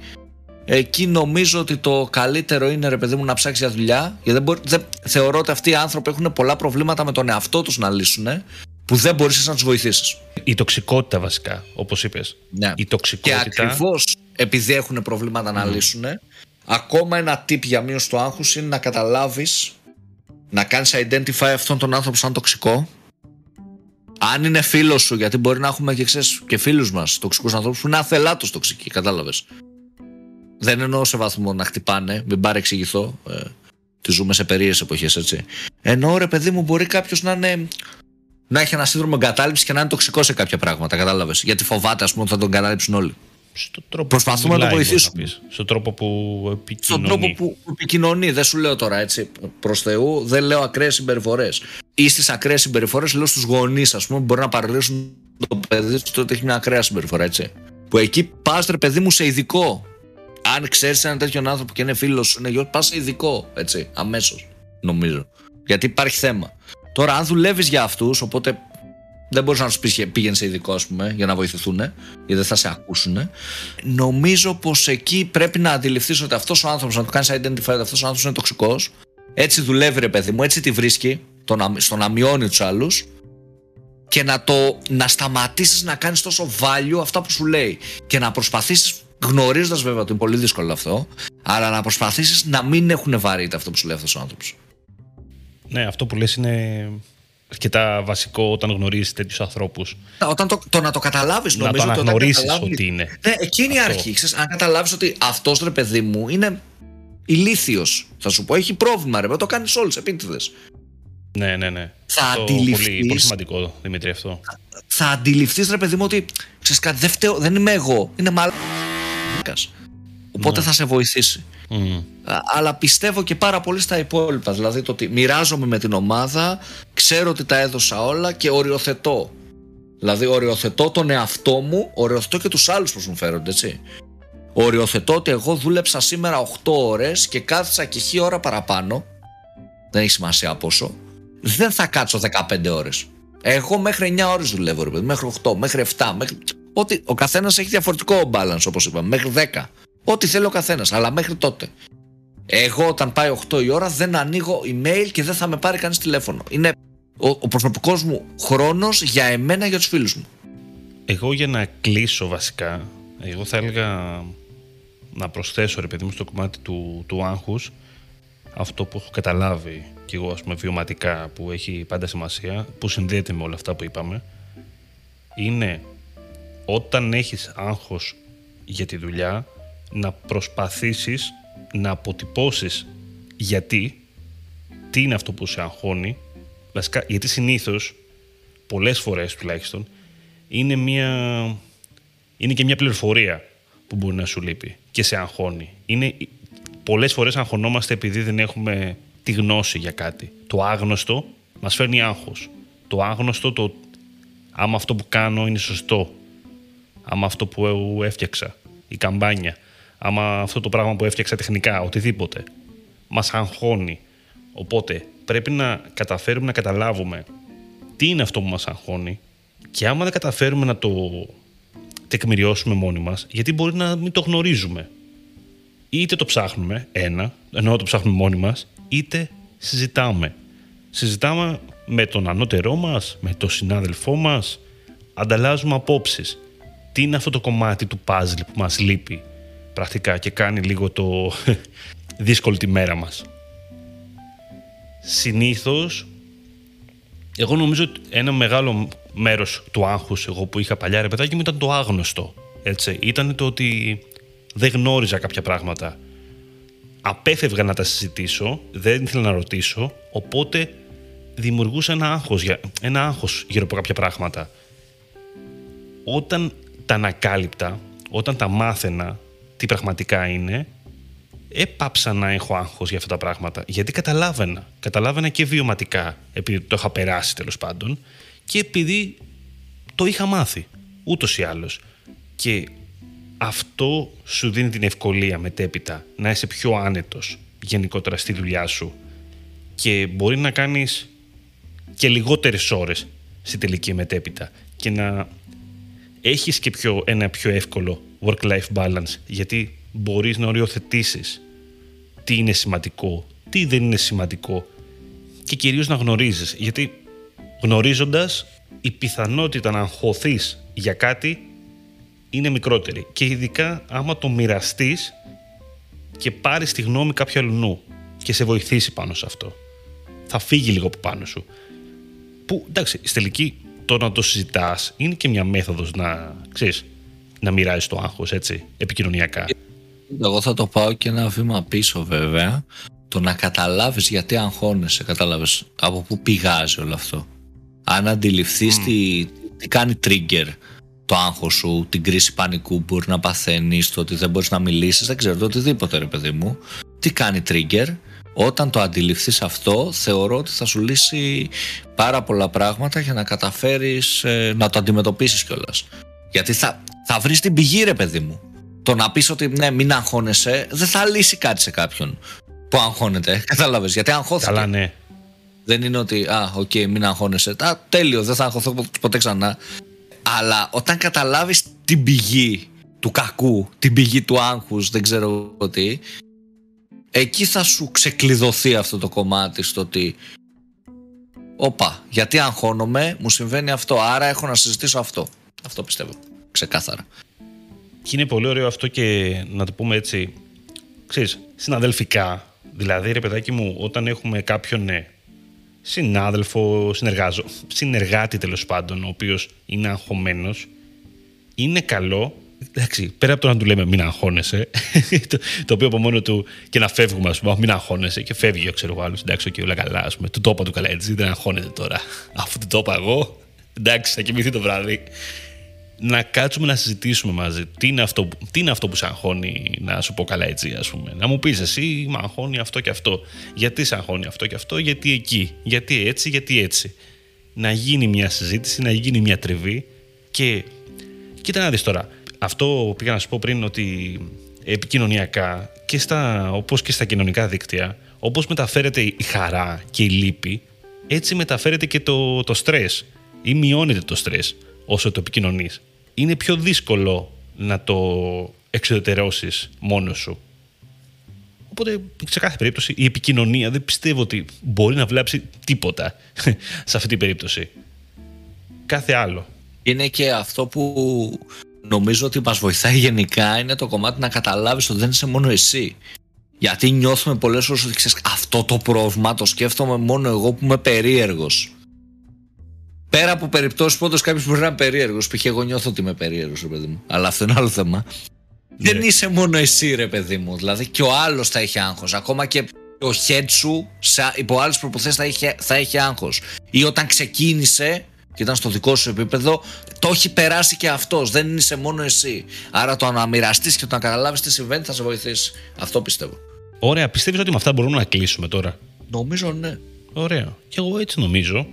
Εκεί νομίζω ότι το καλύτερο είναι ρε παιδί μου να ψάξεις για δουλειά. Γιατί δεν μπορεί, δεν, θεωρώ ότι αυτοί οι άνθρωποι έχουν πολλά προβλήματα με τον εαυτό τους να λύσουν που δεν μπορείς να τους βοηθήσεις. Η τοξικότητα βασικά, όπως είπες. Ναι. Η τοξικότητα. Και ακριβώς επειδή έχουν προβλήματα να λύσουν, ακόμα ένα tip για μείωση του άγχους είναι να καταλάβεις να κάνεις identify αυτόν τον άνθρωπο σαν τοξικό αν είναι φίλος σου γιατί μπορεί να έχουμε και, ξέρεις, και φίλους μας τοξικούς ανθρώπους που είναι αθελάτως τοξικοί κατάλαβες δεν εννοώ σε βαθμό να χτυπάνε μην παρεξηγηθώ ε, τη ζούμε σε περίεργες εποχές έτσι εννοώ ρε παιδί μου μπορεί κάποιος να είναι να έχει ένα σύνδρομο εγκατάλειψης και να είναι τοξικό σε κάποια πράγματα κατάλαβες γιατί φοβάται ας πούμε ότι θα τον εγκαταλείψουν όλοι στο τρόπο Προσπαθούμε να το βοηθήσουμε. Στον τρόπο που επικοινωνεί. Στον τρόπο που επικοινωνεί. Δεν σου λέω τώρα έτσι προς Θεού, δεν λέω ακραίες συμπεριφορές. Ή στις ακραίες συμπεριφορές λέω στους γονείς, ας πούμε, που μπορεί να παραλύσουν το παιδί του ότι έχει μια ακραία συμπεριφορά, έτσι. Που εκεί πας, ρε παιδί μου, σε ειδικό. Αν ξέρεις έναν τέτοιον άνθρωπο και είναι φίλος σου, είναι γιο, πας σε ειδικό, έτσι, αμέσως. Νομίζω. Γιατί υπάρχει θέμα. Τώρα, αν δουλεύεις για αυτούς, οπότε Δεν μπορείς να τους πεις πήγαινε σε ειδικό, ας πούμε, για να βοηθηθούν, γιατί δεν θα σε ακούσουν. Νομίζω πως εκεί πρέπει να αντιληφθείς ότι αυτός ο άνθρωπος, να το κάνεις identify ότι αυτός ο άνθρωπος είναι τοξικός. Έτσι δουλεύει, ρε παιδί μου, έτσι τη βρίσκει, το να, στο να μειώνει τους άλλους και να, το, να σταματήσεις να κάνεις τόσο value αυτά που σου λέει και να προσπαθήσεις γνωρίζοντας βέβαια ότι είναι πολύ δύσκολο αυτό αλλά να προσπαθήσεις να μην έχουν βαρύτητα αυτό που σου λέει αυτός ο άνθρωπος Ναι, αυτό που λες είναι αρκετά βασικό όταν γνωρίζεις τέτοιους ανθρώπους. Όταν το, το να το καταλάβεις, νομίζω. Να το αναγνωρίσεις ότι είναι. Ναι, εκείνη η αρχή. Ξέρεις, αν καταλάβεις ότι αυτός ρε παιδί μου είναι ηλίθιος, θα σου πω, έχει πρόβλημα, ρε, το κάνεις όλου επίτηδες. Ναι, ναι, ναι. Θα αντιληφθείς... Πολύ, πολύ σημαντικό, Δημήτρη, αυτό. Θα αντιληφθείς, ρε παιδί μου, ότι ξέρεις κάτι, δεν, φταίω, δεν είμαι εγώ. Είναι μάλλον. Οπότε ναι. θα σε βοηθήσει. Mm. Αλλά πιστεύω και πάρα πολύ στα υπόλοιπα. Δηλαδή το ότι μοιράζομαι με την ομάδα, ξέρω ότι τα έδωσα όλα και οριοθετώ. Δηλαδή οριοθετώ τον εαυτό μου, οριοθετώ και τους άλλους που μου φέρονται, έτσι. Οριοθετώ ότι εγώ δούλεψα σήμερα 8 ώρες και κάθισα και χι ώρα παραπάνω. Δεν έχει σημασία πόσο δεν θα κάτσω 15 ώρες. Εγώ μέχρι 9 ώρες δουλεύω, ρε παιδί, μέχρι 8, μέχρι 7. Μέχρι... Ότι ο καθένας έχει διαφορετικό balance, όπως είπαμε, μέχρι 10. Ό,τι θέλει ο καθένας, αλλά μέχρι τότε. Εγώ όταν πάει 8 η ώρα δεν ανοίγω email και δεν θα με πάρει κανείς τηλέφωνο. Είναι ο, ο προσωπικός μου χρόνος για εμένα, για τους φίλους μου. Εγώ για να κλείσω βασικά, εγώ θα έλεγα να προσθέσω ρε παιδί μου στο κομμάτι του, του άγχους αυτό που έχω καταλάβει και εγώ ας πούμε βιωματικά που έχει πάντα σημασία, που συνδέεται με όλα αυτά που είπαμε, είναι όταν έχεις άγχος για τη δουλειά να προσπαθήσεις να αποτυπώσεις γιατί, τι είναι αυτό που σε αγχώνει, βασικά γιατί συνήθως, πολλές φορές τουλάχιστον, είναι, μια, είναι και μια πληροφορία που μπορεί να σου λείπει και σε αγχώνει. Είναι, πολλές φορές αγχωνόμαστε επειδή δεν έχουμε τη γνώση για κάτι. Το άγνωστο μας φέρνει άγχος. Το άγνωστο, το άμα αυτό που κάνω είναι σωστό. Άμα αυτό που έφτιαξα, η καμπάνια. Άμα αυτό το πράγμα που έφτιαξα τεχνικά, οτιδήποτε. Μας αγχώνει. Οπότε πρέπει να καταφέρουμε να καταλάβουμε τι είναι αυτό που μας αγχώνει και άμα δεν καταφέρουμε να το τεκμηριώσουμε μόνοι μας, γιατί μπορεί να μην το γνωρίζουμε. Είτε το ψάχνουμε, ένα, ενώ το ψάχνουμε μόνοι μας, είτε συζητάμε. Συζητάμε με τον ανώτερό μας, με τον συνάδελφό μας, ανταλλάζουμε απόψεις. Τι είναι αυτό το κομμάτι του puzzle που μας λείπει; Πρακτικά και κάνει λίγο το δύσκολη τη μέρα μας. Συνήθως, εγώ νομίζω ότι ένα μεγάλο μέρος του άγχους εγώ που είχα παλιά ρε παιδάκι μου ήταν το άγνωστο. Έτσι. Ήταν το ότι δεν γνώριζα κάποια πράγματα απέφευγα να τα συζητήσω, δεν ήθελα να ρωτήσω, οπότε δημιουργούσα ένα άγχος, ένα άγχος γύρω από κάποια πράγματα. Όταν τα ανακάλυπτα, όταν τα μάθαινα τι πραγματικά είναι, έπαψα να έχω άγχος για αυτά τα πράγματα. Γιατί καταλάβαινα. Καταλάβαινα και βιωματικά, επειδή το είχα περάσει τέλος πάντων, και επειδή το είχα μάθει, ούτως ή άλλως. Και αυτό σου δίνει την ευκολία μετέπειτα να είσαι πιο άνετος γενικότερα στη δουλειά σου και μπορεί να κάνεις και λιγότερες ώρες στη τελική μετέπειτα και να έχεις και πιο, ένα πιο εύκολο work-life balance γιατί μπορείς να οριοθετήσεις τι είναι σημαντικό, τι δεν είναι σημαντικό και κυρίως να γνωρίζεις γιατί γνωρίζοντας η πιθανότητα να αγχωθείς για κάτι είναι μικρότερη. Και ειδικά άμα το μοιραστείς και πάρεις τη γνώμη κάποιου αλλού και σε βοηθήσει πάνω σε αυτό. Θα φύγει λίγο από πάνω σου. Που εντάξει, στη τελική το να το συζητάς είναι και μια μέθοδος να ξέρεις, να μοιράζει το άγχος έτσι, επικοινωνιακά. Εγώ θα το πάω και ένα βήμα πίσω βέβαια. Το να καταλάβεις γιατί αγχώνεσαι, κατάλαβες από πού πηγάζει όλο αυτό. Αν αντιληφθείς τι, τι κάνει trigger το άγχος σου, την κρίση πανικού που μπορεί να παθαίνεις, το ότι δεν μπορείς να μιλήσεις, δεν ξέρω, το οτιδήποτε ρε παιδί μου. Τι κάνει trigger, όταν το αντιληφθείς αυτό, θεωρώ ότι θα σου λύσει πάρα πολλά πράγματα για να καταφέρεις ε, να το αντιμετωπίσεις κιόλας. Γιατί θα, θα βρεις την πηγή ρε παιδί μου. Το να πεις ότι ναι μην αγχώνεσαι δεν θα λύσει κάτι σε κάποιον που αγχώνεται. Κατάλαβες γιατί αγχώθηκε. Καλά ναι. Δεν είναι ότι, α, ok, okay, μην αγχώνεσαι. Α, τέλειο, δεν θα αγχωθώ ποτέ ξανά. Αλλά όταν καταλάβεις την πηγή του κακού, την πηγή του άγχους, δεν ξέρω τι, εκεί θα σου ξεκλειδωθεί αυτό το κομμάτι στο ότι Όπα, γιατί αγχώνομαι, μου συμβαίνει αυτό, άρα έχω να συζητήσω αυτό. Αυτό πιστεύω, ξεκάθαρα. Και είναι πολύ ωραίο αυτό και να το πούμε έτσι, ξέρεις, συναδελφικά. Δηλαδή, ρε παιδάκι μου, όταν έχουμε κάποιον ναι, συνάδελφο, συνεργάζω, συνεργάτη τέλος πάντων, ο οποίος είναι αγχωμένος, είναι καλό εντάξει, πέρα από το να του λέμε μην αγχώνεσαι, το, το οποίο από μόνο του και να φεύγουμε, ας πούμε, μην αγχώνεσαι και φεύγει, ξέρω εγώ, άλλος. Εντάξει, και όλα καλά, ας πούμε. Του το είπα του καλά, έτσι, δεν αγχώνεται τώρα. Αφού του το είπα εγώ, εντάξει, θα κοιμηθεί το βράδυ. Να κάτσουμε να συζητήσουμε μαζί. Τι είναι αυτό, τι είναι αυτό που σε αγχώνει, να σου πω καλά έτσι, ας πούμε. Να μου πεις εσύ, με αγχώνει αυτό και αυτό. Γιατί σε αγχώνει αυτό και αυτό, γιατί εκεί. Γιατί έτσι, γιατί έτσι. Να γίνει μια συζήτηση, να γίνει μια τριβή και. Κοίτα να δεις τώρα αυτό πήγα να σου πω πριν ότι επικοινωνιακά και στα, όπως και στα κοινωνικά δίκτυα όπως μεταφέρεται η χαρά και η λύπη έτσι μεταφέρεται και το, το στρες ή μειώνεται το στρες όσο το επικοινωνείς. Είναι πιο δύσκολο να το εξωτερώσεις μόνος σου. Οπότε, σε κάθε περίπτωση, η επικοινωνία δεν πιστεύω ότι μπορεί να βλάψει τίποτα σε αυτή την περίπτωση. Κάθε άλλο. Είναι και αυτό που νομίζω ότι μας βοηθάει γενικά είναι το κομμάτι να καταλάβεις ότι δεν είσαι μόνο εσύ. Γιατί νιώθουμε πολλές φορές ότι ξέρεις αυτό το πρόβλημα το σκέφτομαι μόνο εγώ που είμαι περίεργος. Πέρα από περιπτώσεις που όντως κάποιος μπορεί να είναι περίεργος, π.χ. εγώ νιώθω ότι είμαι περίεργος, ρε παιδί μου. Αλλά αυτό είναι άλλο θέμα. Ναι. Δεν είσαι μόνο εσύ, ρε παιδί μου. Δηλαδή και ο άλλος θα έχει άγχος. Ακόμα και ο head σου υπό άλλες προποθέσεις θα έχει, θα έχει άγχος. Ή όταν ξεκίνησε και ήταν στο δικό σου επίπεδο, το έχει περάσει και αυτός. Δεν είσαι μόνο εσύ. Άρα το να μοιραστείς και το να καταλάβεις τι συμβαίνει θα σε βοηθήσει. Αυτό πιστεύω. Ωραία. Πιστεύεις ότι με αυτά μπορούμε να κλείσουμε τώρα; Νομίζω ναι. Ωραία. Και εγώ έτσι νομίζω.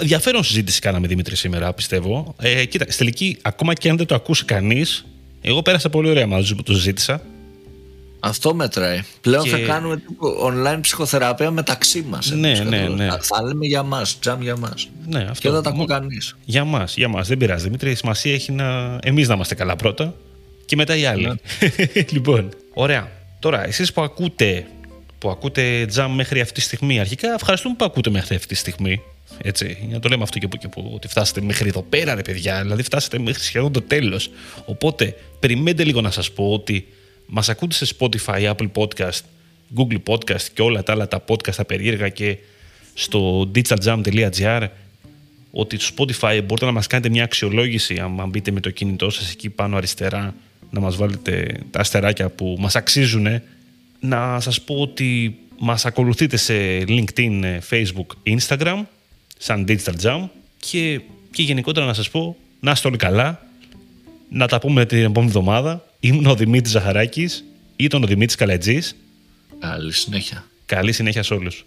Ενδιαφέρον συζήτηση κάναμε Δημήτρη σήμερα, πιστεύω. Ε, κοίτα, στη τελική, ακόμα και αν δεν το ακούσει κανείς, εγώ πέρασα πολύ ωραία μαζί που το συζήτησα. Αυτό μετράει. Πλέον και... θα κάνουμε online ψυχοθεραπεία μεταξύ μας. Ναι, ναι, ναι. Θα λέμε για μας, τζαμ για μας. Ναι, αυτό. Και δεν τα ακούει κανείς. Για μας, για μας. Δεν πειράζει. Δημήτρη, η σημασία έχει να. Εμείς να είμαστε καλά πρώτα και μετά οι άλλοι. Ναι. λοιπόν, ωραία. Τώρα, εσείς που ακούτε, που ακούτε τζαμ μέχρι αυτή τη στιγμή, αρχικά ευχαριστούμε που ακούτε μέχρι αυτή τη στιγμή. Έτσι, για να το λέμε αυτό και που και που, ότι φτάσατε μέχρι εδώ πέρα, ρε παιδιά. Δηλαδή, φτάσατε μέχρι σχεδόν το τέλος. Οπότε, περιμένετε λίγο να σας πω ότι Μας ακούτε σε Spotify, Apple Podcast, Google Podcast και όλα τα άλλα τα podcast τα περίεργα και στο digitaljam.gr ότι στο Spotify μπορείτε να μας κάνετε μια αξιολόγηση αν μπείτε με το κινητό σας εκεί πάνω αριστερά να μας βάλετε τα αστεράκια που μας αξίζουν να σας πω ότι μας ακολουθείτε σε LinkedIn, Facebook, Instagram σαν Digital Jam και, και γενικότερα να σας πω να είστε όλοι καλά να τα πούμε την επόμενη εβδομάδα Ήμουν ο Δημήτρης Ζαχαράκης, ήταν ο Δημήτρης Καλατζής. Καλή συνέχεια. Καλή συνέχεια σε όλους.